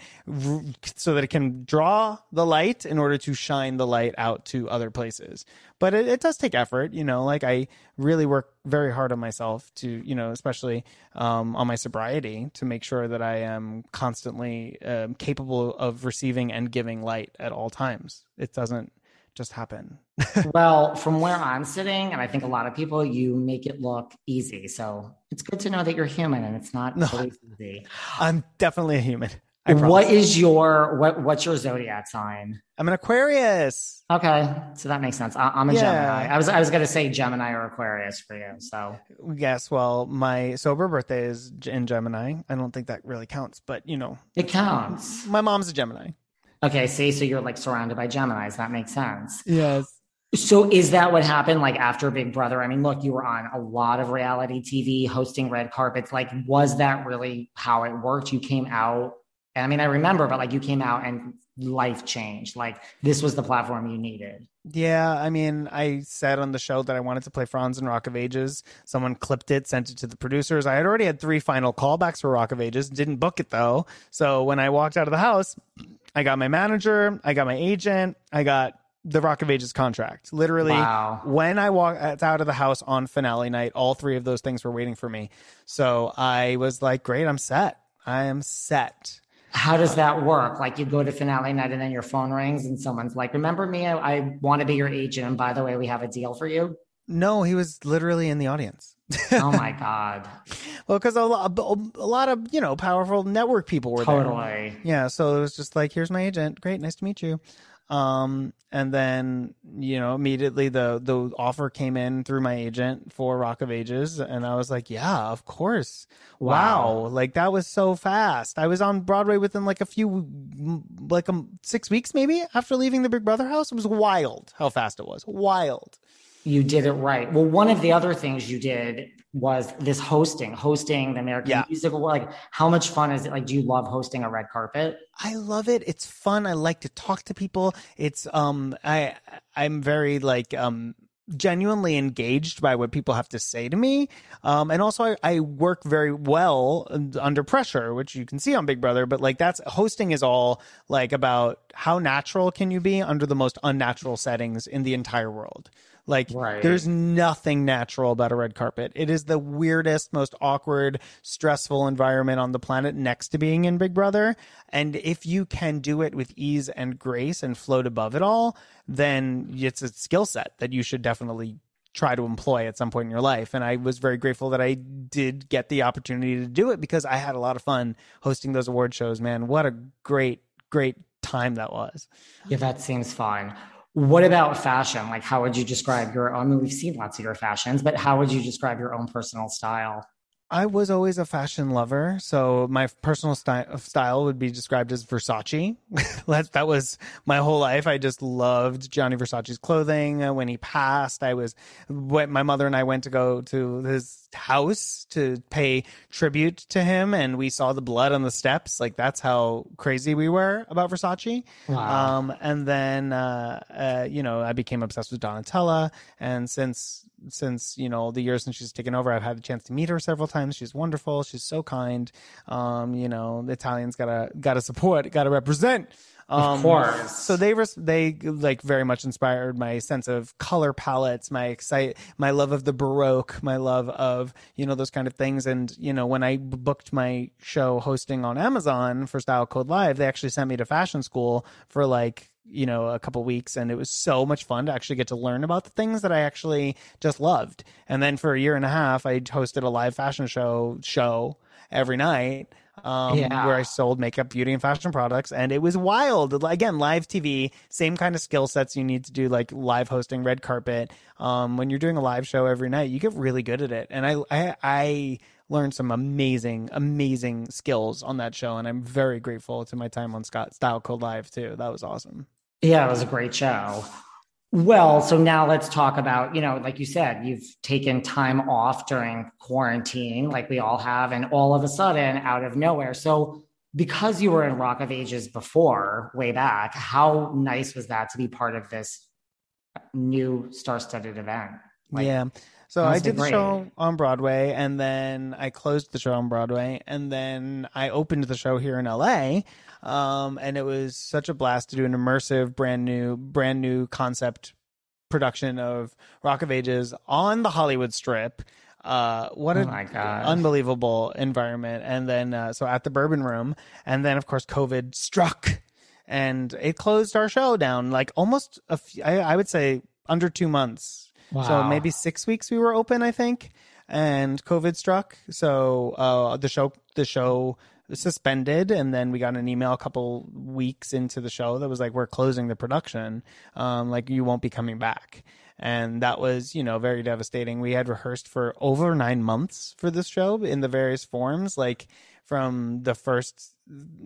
Speaker 2: so that it can draw the light in order to shine the light out to other places. But it, it does take effort, you know. Like I really work very hard on myself to, you know, especially um, on my sobriety to make sure that I am constantly um, capable of receiving and giving light at all times. It doesn't just happen.
Speaker 1: well, from where I'm sitting, and I think a lot of people, you make it look easy. So it's good to know that you're human and it's not
Speaker 2: No.
Speaker 1: always easy.
Speaker 2: I'm definitely a human. I
Speaker 1: What your what what's your zodiac sign?
Speaker 2: I'm an Aquarius.
Speaker 1: Okay, so that makes sense. I, I'm a
Speaker 2: Yeah.
Speaker 1: Gemini. I was I was gonna say Gemini or Aquarius for you. So
Speaker 2: Yes, well, my sober birthday is in Gemini. I don't think that really counts, but you know,
Speaker 1: it counts.
Speaker 2: my mom's a Gemini.
Speaker 1: Okay, see, so you're like surrounded by Geminis. That makes sense.
Speaker 2: Yes.
Speaker 1: So is that what happened like after Big Brother? I mean, look, you were on a lot of reality TV, hosting red carpets. Like, was that really how it worked? You came out, and I mean, I remember, but like you came out and life changed. Like this was the platform you needed.
Speaker 2: Yeah, I mean, I said on the show that I wanted to play Franz in Rock of Ages. Someone clipped it, sent it to the producers. I had already had three final callbacks for Rock of Ages, didn't book it though. So when I walked out of the house, I got my manager, I got my agent, I got the Rock of Ages contract. Literally,
Speaker 1: Wow.
Speaker 2: when I walked uh, out of the house on finale night, all three of those things were waiting for me. So I was like, great, I'm set. I am set.
Speaker 1: How does that work? Like you go to finale night and then your phone rings and someone's like, "Remember me? I, I want to be your agent, and by the way, we have a deal for you."
Speaker 2: No, he was literally in the audience.
Speaker 1: Oh my god,
Speaker 2: Well, because a lot, a lot of you know powerful network people were there.
Speaker 1: totally.
Speaker 2: Yeah, so it was just like, here's my agent. Great, nice to meet you. Um, and then you know immediately the the offer came in through my agent for Rock of Ages, and I was like, yeah, of course. Wow,
Speaker 1: Wow.
Speaker 2: like that was so fast. I was on Broadway within like a few, like um, six weeks maybe after leaving the Big Brother house. It was wild how fast it was. Wild.
Speaker 1: You did it right. Well, one of the other things you did was this hosting, hosting the American
Speaker 2: Yeah.
Speaker 1: Music Award. Like, how much fun is it? Like, do you love hosting a red carpet?
Speaker 2: I love it. It's fun. I like to talk to people. It's um I I'm very like um genuinely engaged by what people have to say to me. Um and also I, I work very well under pressure, which you can see on Big Brother, but like that's hosting is all like about how natural can you be under the most unnatural settings in the entire world. Like
Speaker 1: Right.
Speaker 2: there's nothing natural about a red carpet. It is the weirdest, most awkward, stressful environment on the planet next to being in Big Brother. And if you can do it with ease and grace and float above it all, then it's a skill set that you should definitely try to employ at some point in your life. And I was very grateful that I did get the opportunity to do it because I had a lot of fun hosting those award shows, man. What a great, great time that was.
Speaker 1: Yeah, that seems fun. What about fashion? Like, how would you describe your? I mean, we've seen lots of your fashions, but how would you describe your own personal style?
Speaker 2: I was always a fashion lover, so my personal sty- style would be described as Versace. that that was my whole life. I just loved Gianni Versace's clothing. Uh, when he passed, I was when my mother and I went to go to his house to pay tribute to him, and we saw the blood on the steps. Like that's how crazy we were about Versace.
Speaker 1: Wow.
Speaker 2: Um, and then uh, uh, you know I became obsessed with Donatella, and since since you know the years since she's taken over, I've had the chance to meet her several times. She's wonderful. She's so kind. Um, you know, the Italians gotta gotta support, gotta represent. Um,
Speaker 1: of course.
Speaker 2: So they res- they like very much inspired my sense of color palettes, my excite, my love of the baroque, my love of you know those kind of things. And you know when I booked my show hosting on Amazon for Style Code Live, they actually sent me to fashion school for like you know a couple weeks and it was so much fun to actually get to learn about the things that I actually just loved. And then for a year and a half I hosted a live fashion show show every night um,
Speaker 1: Yeah.
Speaker 2: where I sold makeup, beauty, and fashion products, and it was wild. Again, live TV, same kind of skill sets you need to do, like live hosting, red carpet. Um, when you're doing a live show every night, you get really good at it, and I, I, I learned some amazing, amazing skills on that show, and I'm very grateful to my time on Scott Style Code Live too. That was awesome.
Speaker 1: Yeah, it was a great show. Well, so now let's talk about, you know, like you said, you've taken time off during quarantine, like we all have, and all of a sudden, out of nowhere. So, because you were in Rock of Ages before, way back, how nice was that to be part of this new star-studded event? Like,
Speaker 2: yeah. So I did the
Speaker 1: great.
Speaker 2: show on Broadway and then I closed the show on Broadway and then I opened the show here in LA. Um, and it was such a blast to do an immersive, brand new, brand new concept production of Rock of Ages on the Hollywood Strip. Uh, what
Speaker 1: Oh
Speaker 2: a unbelievable environment. And then, uh, so at the Bourbon Room, and then of course COVID struck, and it closed our show down like almost a few, I, I would say under two months. So maybe six weeks we were open, I think, and COVID struck. So uh, the show, the show suspended, and then we got an email a couple weeks into the show that was like, "We're closing the production. Um, like you won't be coming back." And that was, you know, very devastating. We had rehearsed for over nine months for this show in the various forms, like from the first,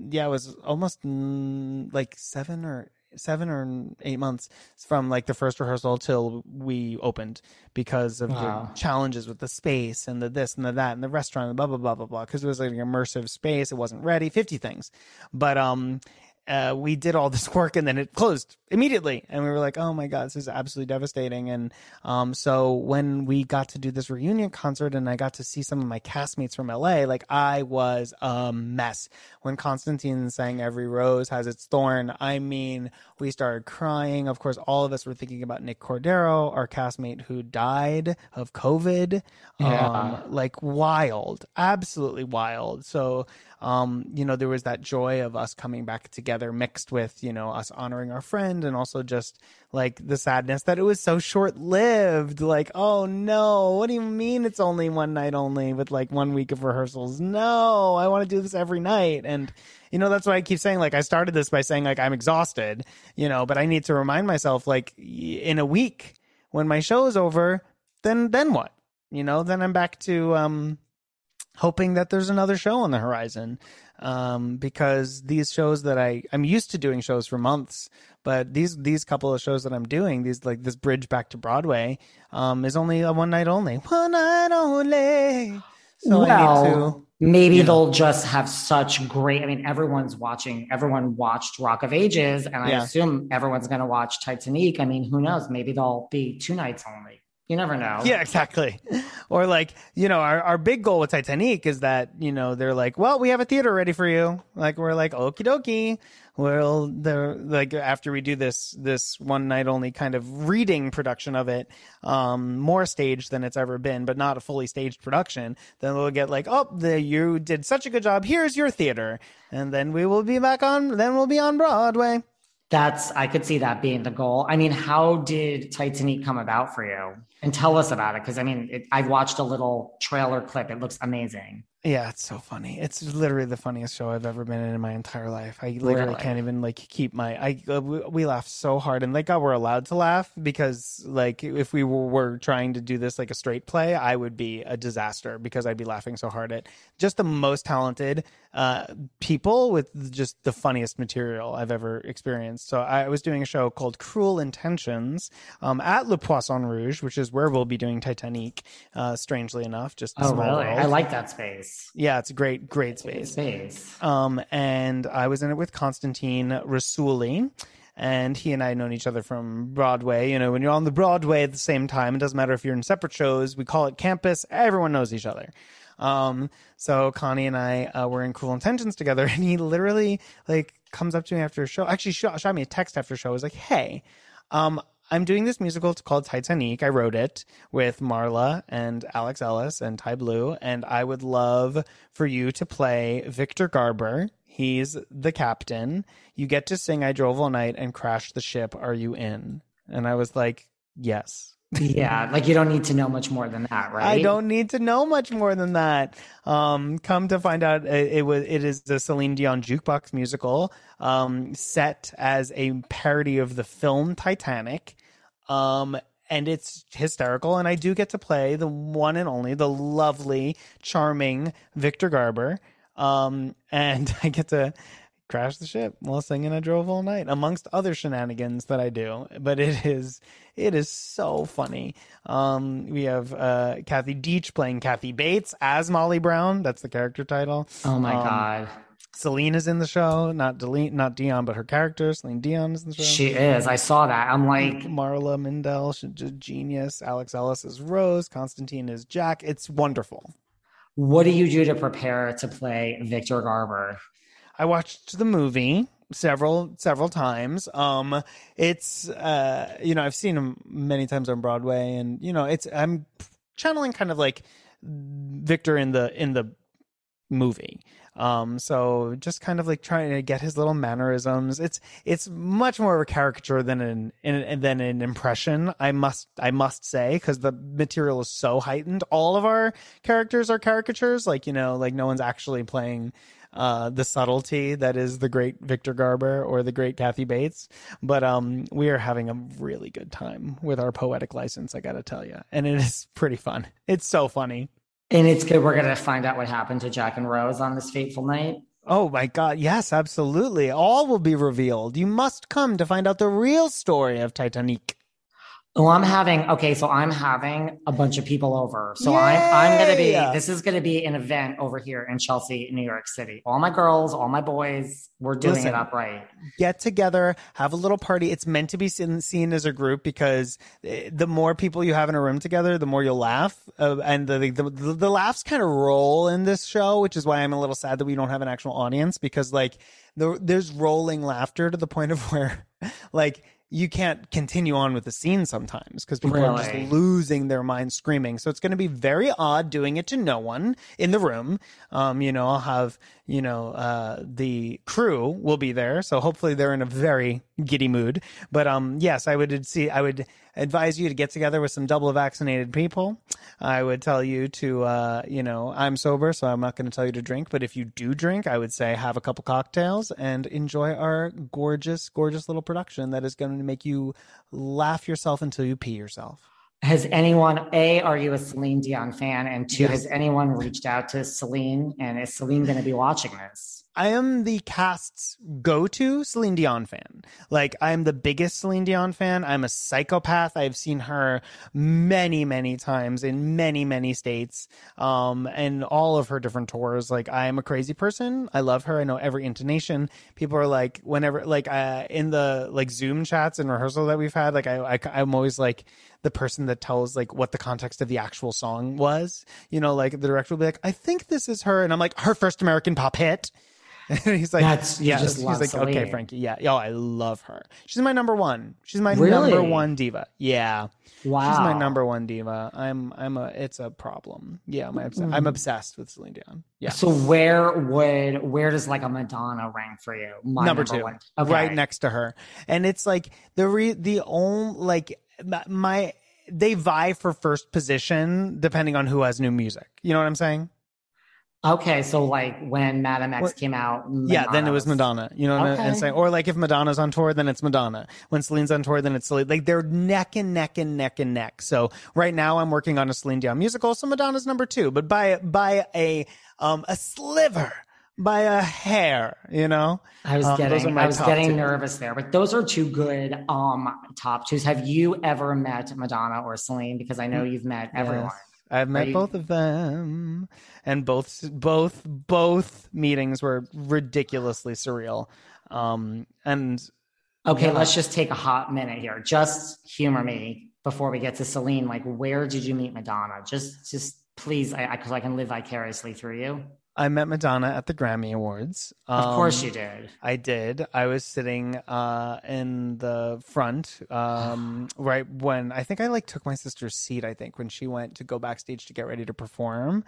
Speaker 2: yeah, it was almost mm, like seven or seven or eight months from like the first rehearsal till we opened because of
Speaker 1: Wow.
Speaker 2: the challenges with the space and the this and the that and the restaurant and blah blah blah blah blah because it was like an immersive space. It wasn't ready. 50 things. But um uh, we did all this work and then it closed immediately. And we were like oh my god this is absolutely devastating. And um so when we got to do this reunion concert and i got to see some of my castmates from la like i was a mess. When constantine sang every rose has its thorn i mean we started crying. Of course all of us were thinking about nick cordero our castmate who died of covid.
Speaker 1: Yeah.
Speaker 2: um like wild absolutely wild. So um, you know, there was that joy of us coming back together mixed with, you know, us honoring our friend and also just like the sadness that it was so short lived. Like, oh no, what do you mean it's only one night only with like one week of rehearsals? No, I want to do this every night. And, you know, that's why I keep saying, like, I started this by saying, like, I'm exhausted, you know, but I need to remind myself, like, in a week when my show is over, then, then what? You know, then I'm back to, um, hoping that there's another show on the horizon um, because these shows that I I'm used to doing shows for months, but these these couple of shows that I'm doing, these like this bridge back to Broadway, um, is only a one night only, one night only. So I need to.
Speaker 1: well, maybe
Speaker 2: yeah.
Speaker 1: they'll just have such great. I mean, everyone's watching. Everyone watched Rock of Ages, and I
Speaker 2: Yeah.
Speaker 1: assume everyone's going to watch Titanique. I mean, who knows? Maybe they'll be two nights only. You never know.
Speaker 2: Yeah, exactly. Or like, you know, our, our big goal with Titanique is that, you know, they're like, well, we have a theater ready for you. Like we're like, okie dokie. Well, they're like after we do this this one night only kind of reading production of it, um, more staged than it's ever been, but not a fully staged production, then we'll get like, oh, the you did such a good job. Here's your theater, and then we will be back on. Then we'll be on Broadway.
Speaker 1: That's I could see that being the goal. I mean, how did Titanique come about for you? And tell us about it because I mean, it, I've watched a little trailer clip. It looks amazing.
Speaker 2: Yeah, it's so funny. It's literally the funniest show I've ever been in in my entire life. I literally
Speaker 1: Really?
Speaker 2: can't even like keep my. I uh, we, we laughed so hard, and like God, we're allowed to laugh because like if we were, were trying to do this like a straight play, I would be a disaster because I'd be laughing so hard at just the most talented uh, people with just the funniest material I've ever experienced. So I was doing a show called Cruel Intentions um, at Le Poisson Rouge, which is where we'll be doing Titanique. Uh, strangely enough, just
Speaker 1: Oh, really?
Speaker 2: world.
Speaker 1: I like that space.
Speaker 2: Yeah, it's a great, great space.
Speaker 1: Space.
Speaker 2: Um, and I was in it with Constantine Rousouli. And he and I had known each other from Broadway. You know, when you're on the Broadway at the same time, it doesn't matter if you're in separate shows. We call it campus. Everyone knows each other. Um, so Connie and I uh, were in Cruel Intentions together, and he literally like comes up to me after a show. Actually, shot, shot me a text after a show. Was like, "Hey, um, I'm doing this musical. It's called Titanique. I wrote it with Marla and Alex Ellis and Tye Blue, and I would love for you to play Victor Garber. He's the captain. You get to sing I Drove All Night and Crash the Ship. Are you in? And I was like, yes.
Speaker 1: yeah, like you don't need to know much more than that, right?
Speaker 2: I don't need to know much more than that. Um, come to find out, it, it was it is the Celine Dion jukebox musical, um, set as a parody of the film Titanic. Um, and it's hysterical. And I do get to play the one and only, the lovely, charming Victor Garber. Um, and I get to crash the ship while singing I drove all night amongst other shenanigans that I do. But it is it is so funny. Um, we have uh, Kathy Deitch playing Kathy Bates as Molly Brown. That's the character title.
Speaker 1: Oh my
Speaker 2: Um,
Speaker 1: god,
Speaker 2: Celine is in the show, not Dele- not Dion, but her character Celine Dion is in the show.
Speaker 1: she is. I saw that. I'm like,
Speaker 2: Marla Mindelle, she's a genius. Alex Ellis is Rose. Constantine is Jack. It's wonderful.
Speaker 1: what do you do to prepare to play Victor Garber?
Speaker 2: I watched the movie several several times. Um, it's uh, you know I've seen him many times on Broadway, and you know it's I'm channeling kind of like Victor in the in the movie. Um, so just kind of like trying to get his little mannerisms. It's it's much more of a caricature than an, an than an impression. I must I must say because the material is so heightened. All of our characters are caricatures. Like you know, like no one's actually playing uh, the subtlety that is the great Victor Garber or the great Kathy Bates. But um, we are having a really good time with our poetic license. I got to tell you, and it is pretty fun. It's so funny.
Speaker 1: And it's good. We're gonna find out what happened to Jack and Rose on this fateful night.
Speaker 2: Oh my God. Yes, absolutely. All will be revealed. You must come to find out the real story of Titanic.
Speaker 1: Oh, I'm having okay, so I'm having a bunch of people over. So I'm I'm gonna be this is gonna be an event over here in Chelsea, New York City. All my girls, all my boys, we're doing
Speaker 2: Listen.
Speaker 1: it up right.
Speaker 2: Get together, have a little party. It's meant to be seen, seen as a group because eh, the more people you have in a room together, the more you'll laugh. Uh, and the, the, the, the laughs kind of roll in this show, which is why I'm a little sad that we don't have an actual audience because, like, the, there's rolling laughter to the point of where, like, you can't continue on with the scene sometimes because people are just losing their minds screaming. So it's going to be very odd doing it to no one in the room. Um, you know, I'll have, you know, uh, the crew will be there. So hopefully they're in a very giddy mood. But, um, yes, I would see, I would advise you to get together with some double vaccinated people. I would tell you to, uh, you know, I'm sober, so I'm not going to tell you to drink. But if you do drink, I would say have a couple cocktails and enjoy our gorgeous, gorgeous little production that is going to make you laugh yourself until you pee yourself.
Speaker 1: Has anyone A, are you a Celine Dion fan? And two,
Speaker 2: Yes.
Speaker 1: has anyone reached out to Celine? And is Celine gonna be watching this?
Speaker 2: I am the cast's go-to Celine Dion fan. Like I am the biggest Celine Dion fan. I'm a psychopath. I've seen her many, many times in many, many states. Um, and all of her different tours. Like I am a crazy person. I love her. I know every intonation. People are like, whenever, like, uh, in the like Zoom chats and rehearsal that we've had, like I, I I'm always like the person that tells like what the context of the actual song was. You know, like the director will be like, I think this is her, and I'm like, her first American pop hit. And he's like,
Speaker 1: That's-
Speaker 2: yeah.
Speaker 1: just
Speaker 2: He's like, okay, Frankie, yeah, yo, I love her. She's my number one. She's my
Speaker 1: Really?
Speaker 2: number one diva. Yeah,
Speaker 1: Wow.
Speaker 2: she's my number one diva. I'm, I'm a, it's a problem. Yeah, I'm, obs- I'm mm-hmm. obsessed with Celine Dion. Yeah,
Speaker 1: So where would where does like a Madonna rank for you? My
Speaker 2: number, two,
Speaker 1: one. Okay.
Speaker 2: right next to her. And it's like the re, the only like my they vie for first position depending on who has new music. You know what I'm saying?
Speaker 1: Okay, so like when Madame X
Speaker 2: Well,
Speaker 1: came out,
Speaker 2: yeah, then it was Madonna. You know what I'm
Speaker 1: Okay.
Speaker 2: saying? Or like if Madonna's on tour, then it's Madonna. When Celine's on tour, then it's Celine. Like they're neck and neck and neck and neck. So right now I'm working on a Celine Dion musical, so Madonna's number two, but by by a um a sliver, by a hair. You know,
Speaker 1: I was
Speaker 2: Um,
Speaker 1: getting, I was getting
Speaker 2: two.
Speaker 1: nervous there, but those are two good um top twos. Have you ever met Madonna or Celine? Because I know you've met everyone.
Speaker 2: I've met
Speaker 1: you-
Speaker 2: both of them, and both both both meetings were ridiculously surreal. Um, and
Speaker 1: Okay, let's just take a hot minute here. Just humor me before we get to Celine. Like, where did you meet Madonna? Just, just please, I, because I, can live vicariously through you.
Speaker 2: I met Madonna at the Grammy Awards.
Speaker 1: Of course
Speaker 2: Um,
Speaker 1: you did.
Speaker 2: I did. I was sitting uh, in the front um, right when I think I like took my sister's seat. I think when she went to go backstage to get ready to perform,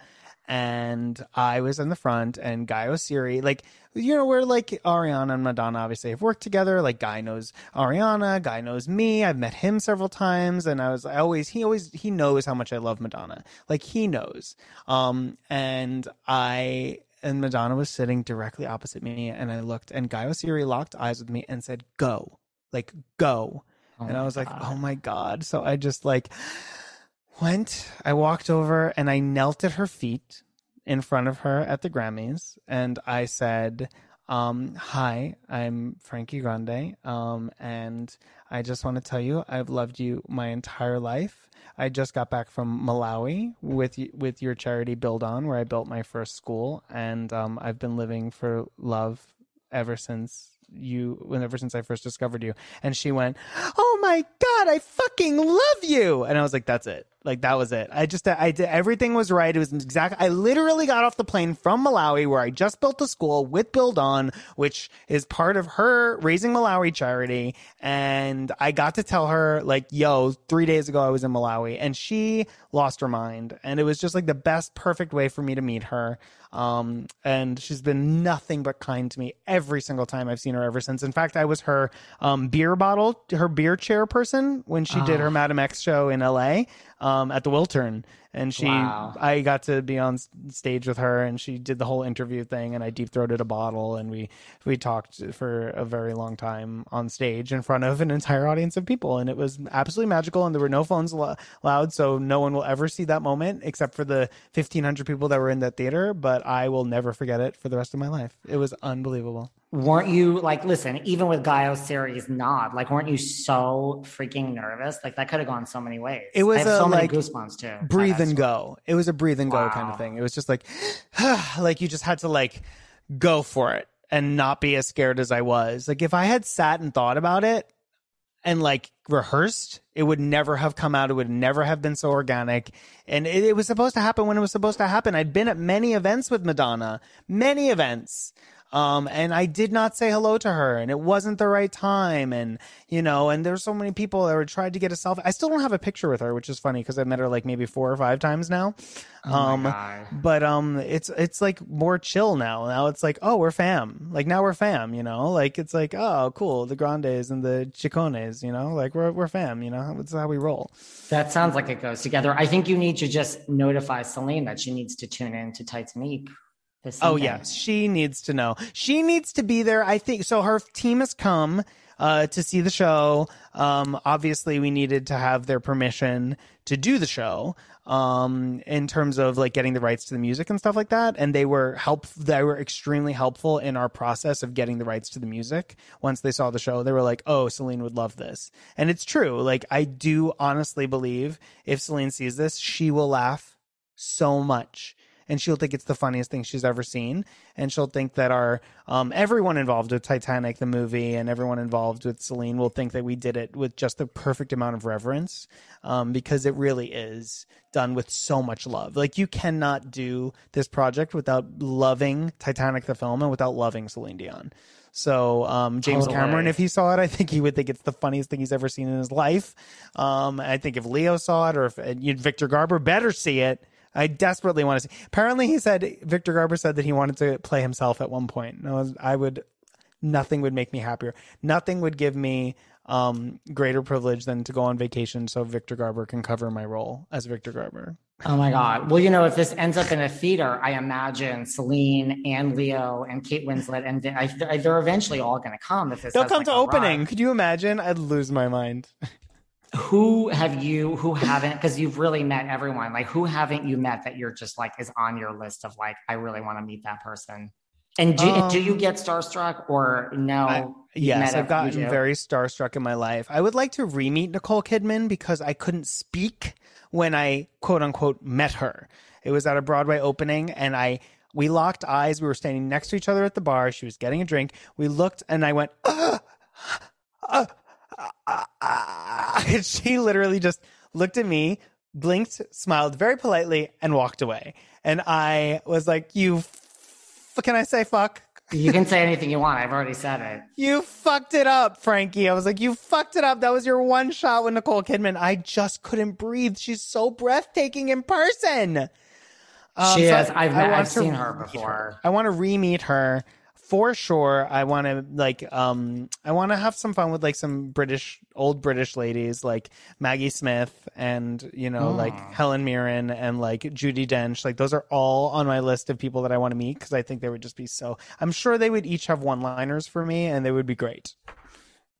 Speaker 2: and I was in the front, and Guy Oseary, like you know, we're like Ariana and Madonna obviously have worked together. Like Guy knows Ariana, Guy knows me. I've met him several times, and I was I always he always he knows how much I love Madonna. Like he knows. Um, and I and Madonna was sitting directly opposite me, and I looked, and Guy Oseary locked eyes with me and said, "Go, like go,"
Speaker 1: Oh
Speaker 2: and I was like, "Oh my god!" So I just like went. I walked over and I knelt at her feet in front of her at the Grammys, and I said, um, "Hi, I'm Frankie Grande, um, and I just want to tell you I've loved you my entire life." I just got back from Malawi with with your charity Build On, where I built my first school, and um, I've been living for love ever since you, ever since I first discovered you. And she went, "Oh my god, I fucking love you!" And I was like, "That's it. Like that was it. I just, I did everything was right. It was exact. I literally got off the plane from Malawi, where I just built the school with Build On, which is part of her raising Malawi charity, and I got to tell her like, "Yo, three days ago I was in Malawi," and she lost her mind, and it was just like the best, perfect way for me to meet her. Um, and she's been nothing but kind to me every single time I've seen her ever since. In fact, I was her um, beer bottle, her beer chair person when she did her Madam X show in LA um, at the Wiltern. And she,
Speaker 1: Wow.
Speaker 2: I got to be on stage with her, and she did the whole interview thing, and I deep throated a bottle, and we we talked for a very long time on stage in front of an entire audience of people, and it was absolutely magical. And there were no phones al- allowed, so no one will ever see that moment except for the fifteen hundred people that were in that theater. But I will never forget it for the rest of my life. It was unbelievable.
Speaker 1: Weren't you like, listen, even with Guy series nod, like, weren't you so freaking nervous? Like, that could have gone so many ways.
Speaker 2: It was a,
Speaker 1: so many
Speaker 2: like,
Speaker 1: goosebumps too.
Speaker 2: breathe and go. It was a breathe and go kind of thing. It was just like, like you just had to like go for it and not be as scared as I was. Like if I had sat and thought about it and like rehearsed, it would never have come out. It would never have been so organic. And it, it was supposed to happen when it was supposed to happen. I'd been at many events with Madonna, many events. Um, and I did not say hello to her, and it wasn't the right time, and you know, and there's so many people that were tried to get a selfie. I still don't have a picture with her, which is funny because I met her like maybe four or five times now.
Speaker 1: Oh
Speaker 2: um, but um, it's it's like more chill now. Now it's like, oh, we're fam. Like now we're fam. You know, like it's like, oh, cool, the Grandes and the Ciccones. You know, like we're we're fam. You know, that's how we roll.
Speaker 1: That sounds like it goes together. I think you need to just notify Celine that she needs to tune in to Titanique.
Speaker 2: Oh yes, she needs to know. She needs to be there. I think so. Her team has come uh, to see the show. Um, obviously, we needed to have their permission to do the show. Um, in terms of like getting the rights to the music and stuff like that, and they were help. They were extremely helpful in our process of getting the rights to the music. Once they saw the show, they were like, "Oh, Celine would love this," and it's true. Like I do honestly believe if Celine sees this, she will laugh so much and she'll think it's the funniest thing she's ever seen and she'll think that our um, everyone involved with titanic the movie and everyone involved with celine will think that we did it with just the perfect amount of reverence um, because it really is done with so much love like you cannot do this project without loving titanic the film and without loving celine dion so um, James
Speaker 1: Totally.
Speaker 2: Cameron, if he saw it, I think he would think it's the funniest thing he's ever seen in his life. Um, I think if Leo saw it, or if Victor Garber better see it. I desperately want to see. Apparently, he said Victor Garber said that he wanted to play himself at one point. I, was, I would, nothing would make me happier. Nothing would give me um, greater privilege than to go on vacation so Victor Garber can cover my role as Victor Garber.
Speaker 1: Oh my God. Well, you know, if this ends up in a theater, I imagine Celine and Leo and Kate Winslet and I, they're eventually all going to come. If this
Speaker 2: they'll come
Speaker 1: like
Speaker 2: to opening. Run. Could you imagine? I'd lose my mind.
Speaker 1: Who have you who haven't because you've really met everyone. Like who haven't you met that you're just like is on your list of like i really want to meet that person? And do, um, do you get starstruck or no? I,
Speaker 2: yes i've gotten very starstruck in my life. I would like to re-meet nicole kidman because i couldn't speak when i quote unquote met her. It was at a broadway opening and i we locked eyes. We were standing next to each other at the bar. She was getting a drink. We looked and i went uh, uh, and she literally just looked at me, blinked, smiled very politely, and walked away. And I was like, "You, f- can I say fuck?"
Speaker 1: You can say anything you want. I've already said it.
Speaker 2: You fucked it up, Frankie. I was like, you fucked it up. That was your one shot with Nicole Kidman. I just couldn't breathe. She's so breathtaking in person.
Speaker 1: Um, she so is. I've, I've seen her before. Her.
Speaker 2: I want to re meet her for sure i want to like um i want to have some fun with like some british old british ladies like maggie smith and you know like hmm. helen mirren and like judi dench. Like those are all on my list of people that i want to meet because i think they would just be so i'm sure they would each have one liners for me and they would be great.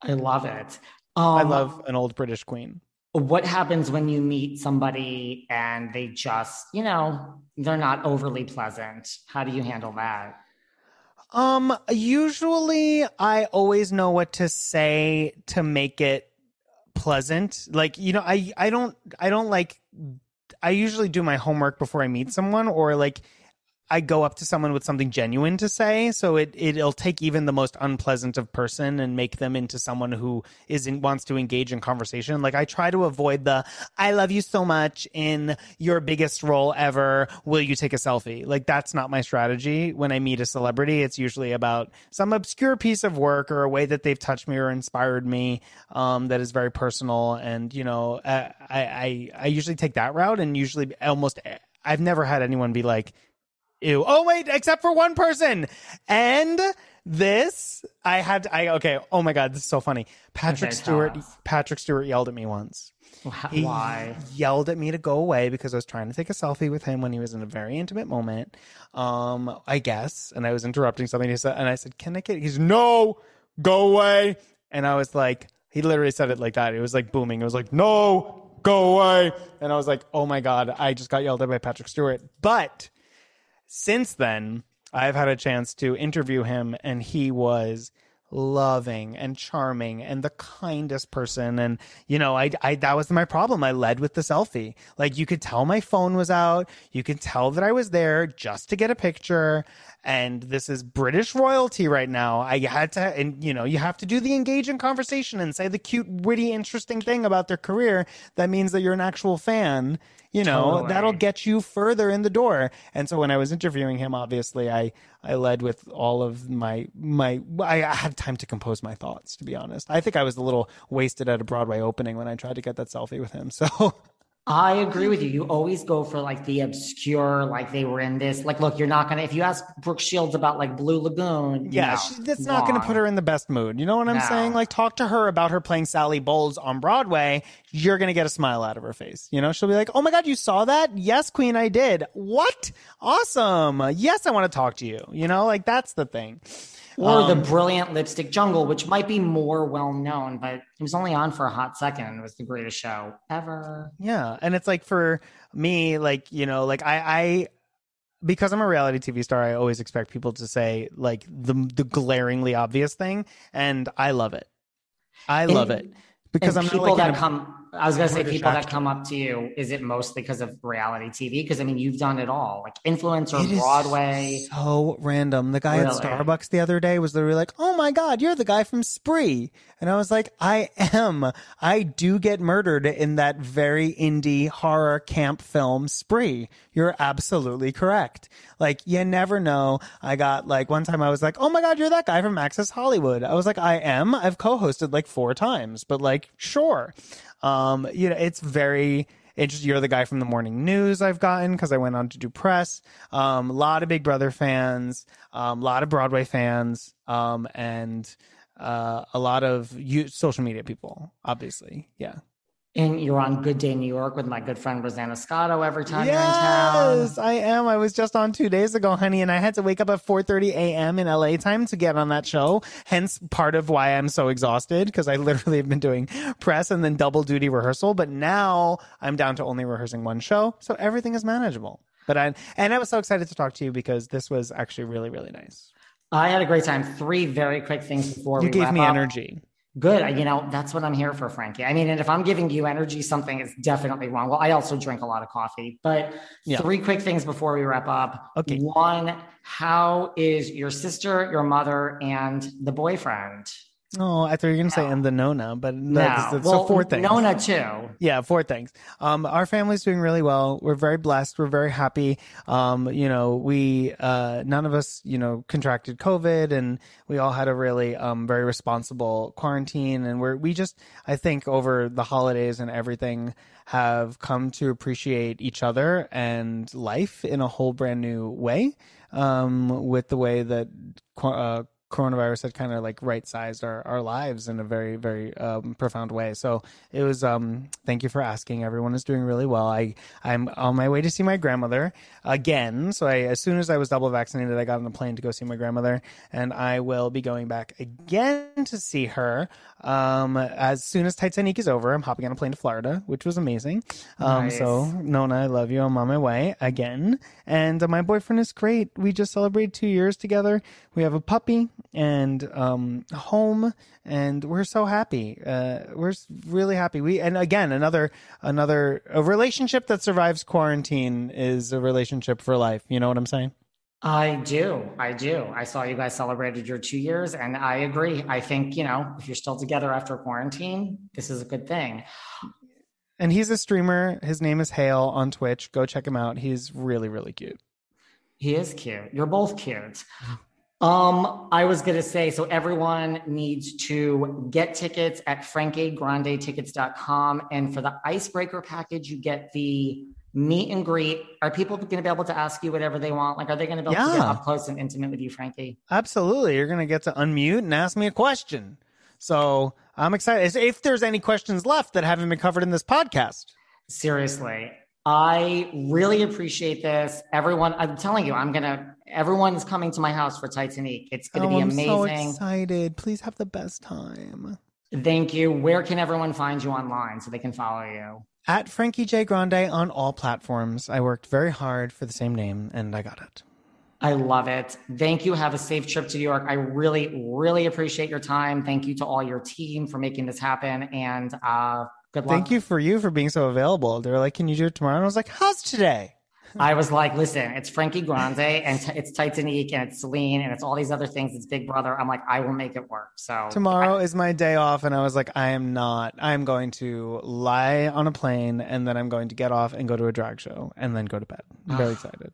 Speaker 1: I love it.
Speaker 2: Um, i love an old british queen.
Speaker 1: what happens when you meet somebody and they just you know they're not overly pleasant? How do you handle that
Speaker 2: um, usually I always know what to say to make it pleasant. Like, you know, I I don't I don't like I usually do my homework before I meet someone or like I go up to someone with something genuine to say. So it it'll take even the most unpleasant of person and make them into someone who isn't wants to engage in conversation. Like I try to avoid the "I love you so much" in your biggest role ever. Will you take a selfie? Like that's not my strategy when I meet a celebrity. It's usually about some obscure piece of work or a way that they've touched me or inspired me um, that is very personal. And you know, I, I I usually take that route, and usually almost I've never had anyone be like Ew. Oh wait, except for one person. And this, I had. I okay. Oh my god, this is so funny. Patrick okay, Stewart. Patrick Stewart yelled at me once.
Speaker 1: Why?
Speaker 2: Yelled at me to go away because I was trying to take a selfie with him when he was in a very intimate moment. Um, I guess, and I was interrupting something. He said, and I said, "Can I get?" He's no, go away. And I was like, he literally said it like that. It was like booming. It was like, no, go away. And I was like, oh my god, I just got yelled at by Patrick Stewart. But since then, I've had a chance to interview him, and he was loving and charming and the kindest person. And you know I, I that was my problem. I led with the selfie. Like you could tell my phone was out. You could tell that i was there just to get a picture. And this is british royalty right now. I had to and you know you have to do the engaging conversation and say the cute witty interesting thing about their career that means that you're an actual fan you know totally. that'll get you further in the door. And so when i was interviewing him obviously i i led with all of my my i had time to compose my thoughts to be honest. I think i was a little wasted at a broadway opening when i tried to get that selfie with him so
Speaker 1: I agree with you. You always go for like the obscure, like they were in this. Like, look, you're not gonna if you ask Brooke Shields about like Blue Lagoon.
Speaker 2: Yeah, no, she, that's not gonna put her in the best mood. You know what I'm no. saying? Like, talk to her about her playing Sally Bowles on Broadway. You're gonna get a smile out of her face. You know, she'll be like, "Oh my god, you saw that? Yes, Queen, I did. What? Awesome. Yes, I want to talk to you. You know, like that's the thing."
Speaker 1: Or um, the brilliant lipstick jungle which might be more well known but it was only on for a hot second it was the greatest show ever
Speaker 2: yeah and it's like for me like you know like i i because I'm a reality TV star, I always expect people to say like the the glaringly obvious thing, and I love it. I love it
Speaker 1: because I'm people like that come I was gonna say people that come up to you. Is it mostly because of reality TV? Because I mean, you've done it all, like influencer, it Broadway.
Speaker 2: so random. The guy really? at Starbucks the other day was literally like, "Oh my god, you're the guy from Spree," and I was like, "I am. I do get murdered in that very indie horror camp film Spree. You're absolutely correct. Like, you never know. I got like one time I was like, "Oh my god, you're that guy from Access Hollywood." I was like, "I am. I've co-hosted like four times, but like, sure." Um, you know, it's very interesting. You're the guy from the morning news I've gotten because I went on to do press. Um, a lot of Big Brother fans, um, a lot of Broadway fans, um, and uh, a lot of you, social media people, obviously. Yeah.
Speaker 1: And you're on Good Day New York with my good friend Rosanna Scotto every time
Speaker 2: yes,
Speaker 1: you're in town.
Speaker 2: I am. I was just on two days ago, honey, and I had to wake up at 4:30 a.m. in LA time to get on that show. Hence, part of why I'm so exhausted because I literally have been doing press and then double duty rehearsal. But now I'm down to only rehearsing one show, so everything is manageable. But I and I was so excited to talk to you because this was actually really really nice.
Speaker 1: I had a great time. Three very quick things before
Speaker 2: you
Speaker 1: we
Speaker 2: gave me
Speaker 1: up.
Speaker 2: energy.
Speaker 1: Good. You know, that's what I'm here for, Frankie. I mean, and if I'm giving you energy, something is definitely wrong. Well, I also drink a lot of coffee, but
Speaker 2: Yeah.
Speaker 1: three quick things before we wrap up.
Speaker 2: Okay.
Speaker 1: One, how is your sister, your mother, and the boyfriend?
Speaker 2: Oh, I thought you were going to say and the Nona, but
Speaker 1: No.
Speaker 2: that's, that's
Speaker 1: well,
Speaker 2: so four things.
Speaker 1: Nona, too.
Speaker 2: Yeah, four things. Um, our family's doing really well. We're very blessed. We're very happy. Um, you know, we uh, none of us, you know, contracted COVID, and we all had a really um, very responsible quarantine. And we're we just, I think, over the holidays and everything, have come to appreciate each other and life in a whole brand new way. Um, with the way that. Uh, coronavirus had kind of like right sized our, our lives in a very very um, profound way. So it was um thank you for asking. Everyone is doing really well. I i'm on my way to see my grandmother again. So i as soon as i was double vaccinated i got on a plane to go see my grandmother and i will be going back again to see her um as soon as Titanique is over. I'm hopping on a plane to florida which was amazing. Um
Speaker 1: Nice.
Speaker 2: so nona i love you. I'm on my way again. And uh, my boyfriend is great. We just celebrated two years together. We have a puppy and um, home and we're so happy uh, we're really happy we and again another another a relationship that survives quarantine is a relationship for life you know what i'm saying
Speaker 1: I do. I do. I saw you guys celebrated your two years, and I agree. I think, you know, if you're still together after quarantine, this is a good thing.
Speaker 2: and he's a streamer his name is hale on twitch go check him out he's really really cute
Speaker 1: He is cute. You're both cute. Um, I was gonna say, so everyone needs to get tickets at frankiegrandetickets.com. And for the icebreaker package, you get the meet and greet. Are people gonna be able to ask you whatever they want? Like, are they gonna be able to get up close and intimate with you, Frankie?
Speaker 2: absolutely you're gonna get to unmute and ask me a question so i'm excited if there's any questions left that haven't been covered in this podcast
Speaker 1: Seriously. I really appreciate this. Everyone, I'm telling you, I'm gonna everyone's coming to my house for Titanique. It's gonna
Speaker 2: oh,
Speaker 1: be amazing.
Speaker 2: I'm so excited please have the best time
Speaker 1: Thank you. Where can everyone find you online so they can follow you?
Speaker 2: At Frankie J. Grande on all platforms. I worked very hard for the same name and I got it.
Speaker 1: I love it. Thank you. Have a safe trip to New York. I really, really appreciate your time. Thank you to all your team for making this happen. And uh, good luck.
Speaker 2: Thank you for you for being so available. They were like, Can you do it tomorrow? And I was like, How's today?
Speaker 1: I was like, listen, it's Frankie Grande and t- it's Titanique and it's Celine and it's all these other things. It's Big Brother. I'm like, I will make it work. So
Speaker 2: Tomorrow is my day off. And I was like, I am not. I'm going to lie on a plane and then I'm going to get off and go to a drag show and then go to bed. I'm very excited.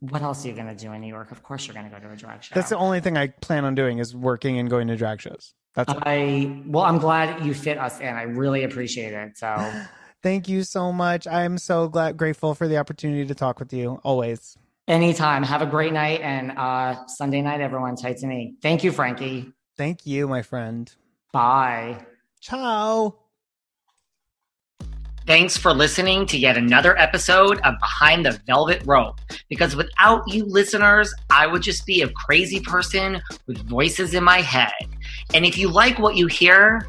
Speaker 1: what else are you going to do in New York? Of course, you're going to go to a drag show.
Speaker 2: That's the only thing I plan on doing is working and going to drag shows. That's it.
Speaker 1: I well, I'm glad you fit us in. I really appreciate it. So
Speaker 2: Thank you so much. I'm so glad, grateful for the opportunity to talk with you always.
Speaker 1: anytime, have a great night and uh, Sunday night, everyone. Titanique. Thank you, Frankie.
Speaker 2: Thank you, my friend.
Speaker 1: Bye.
Speaker 2: Ciao.
Speaker 3: Thanks for listening to yet another episode of Behind the Velvet Rope. Because without you listeners, I would just be a crazy person with voices in my head. And if you like what you hear,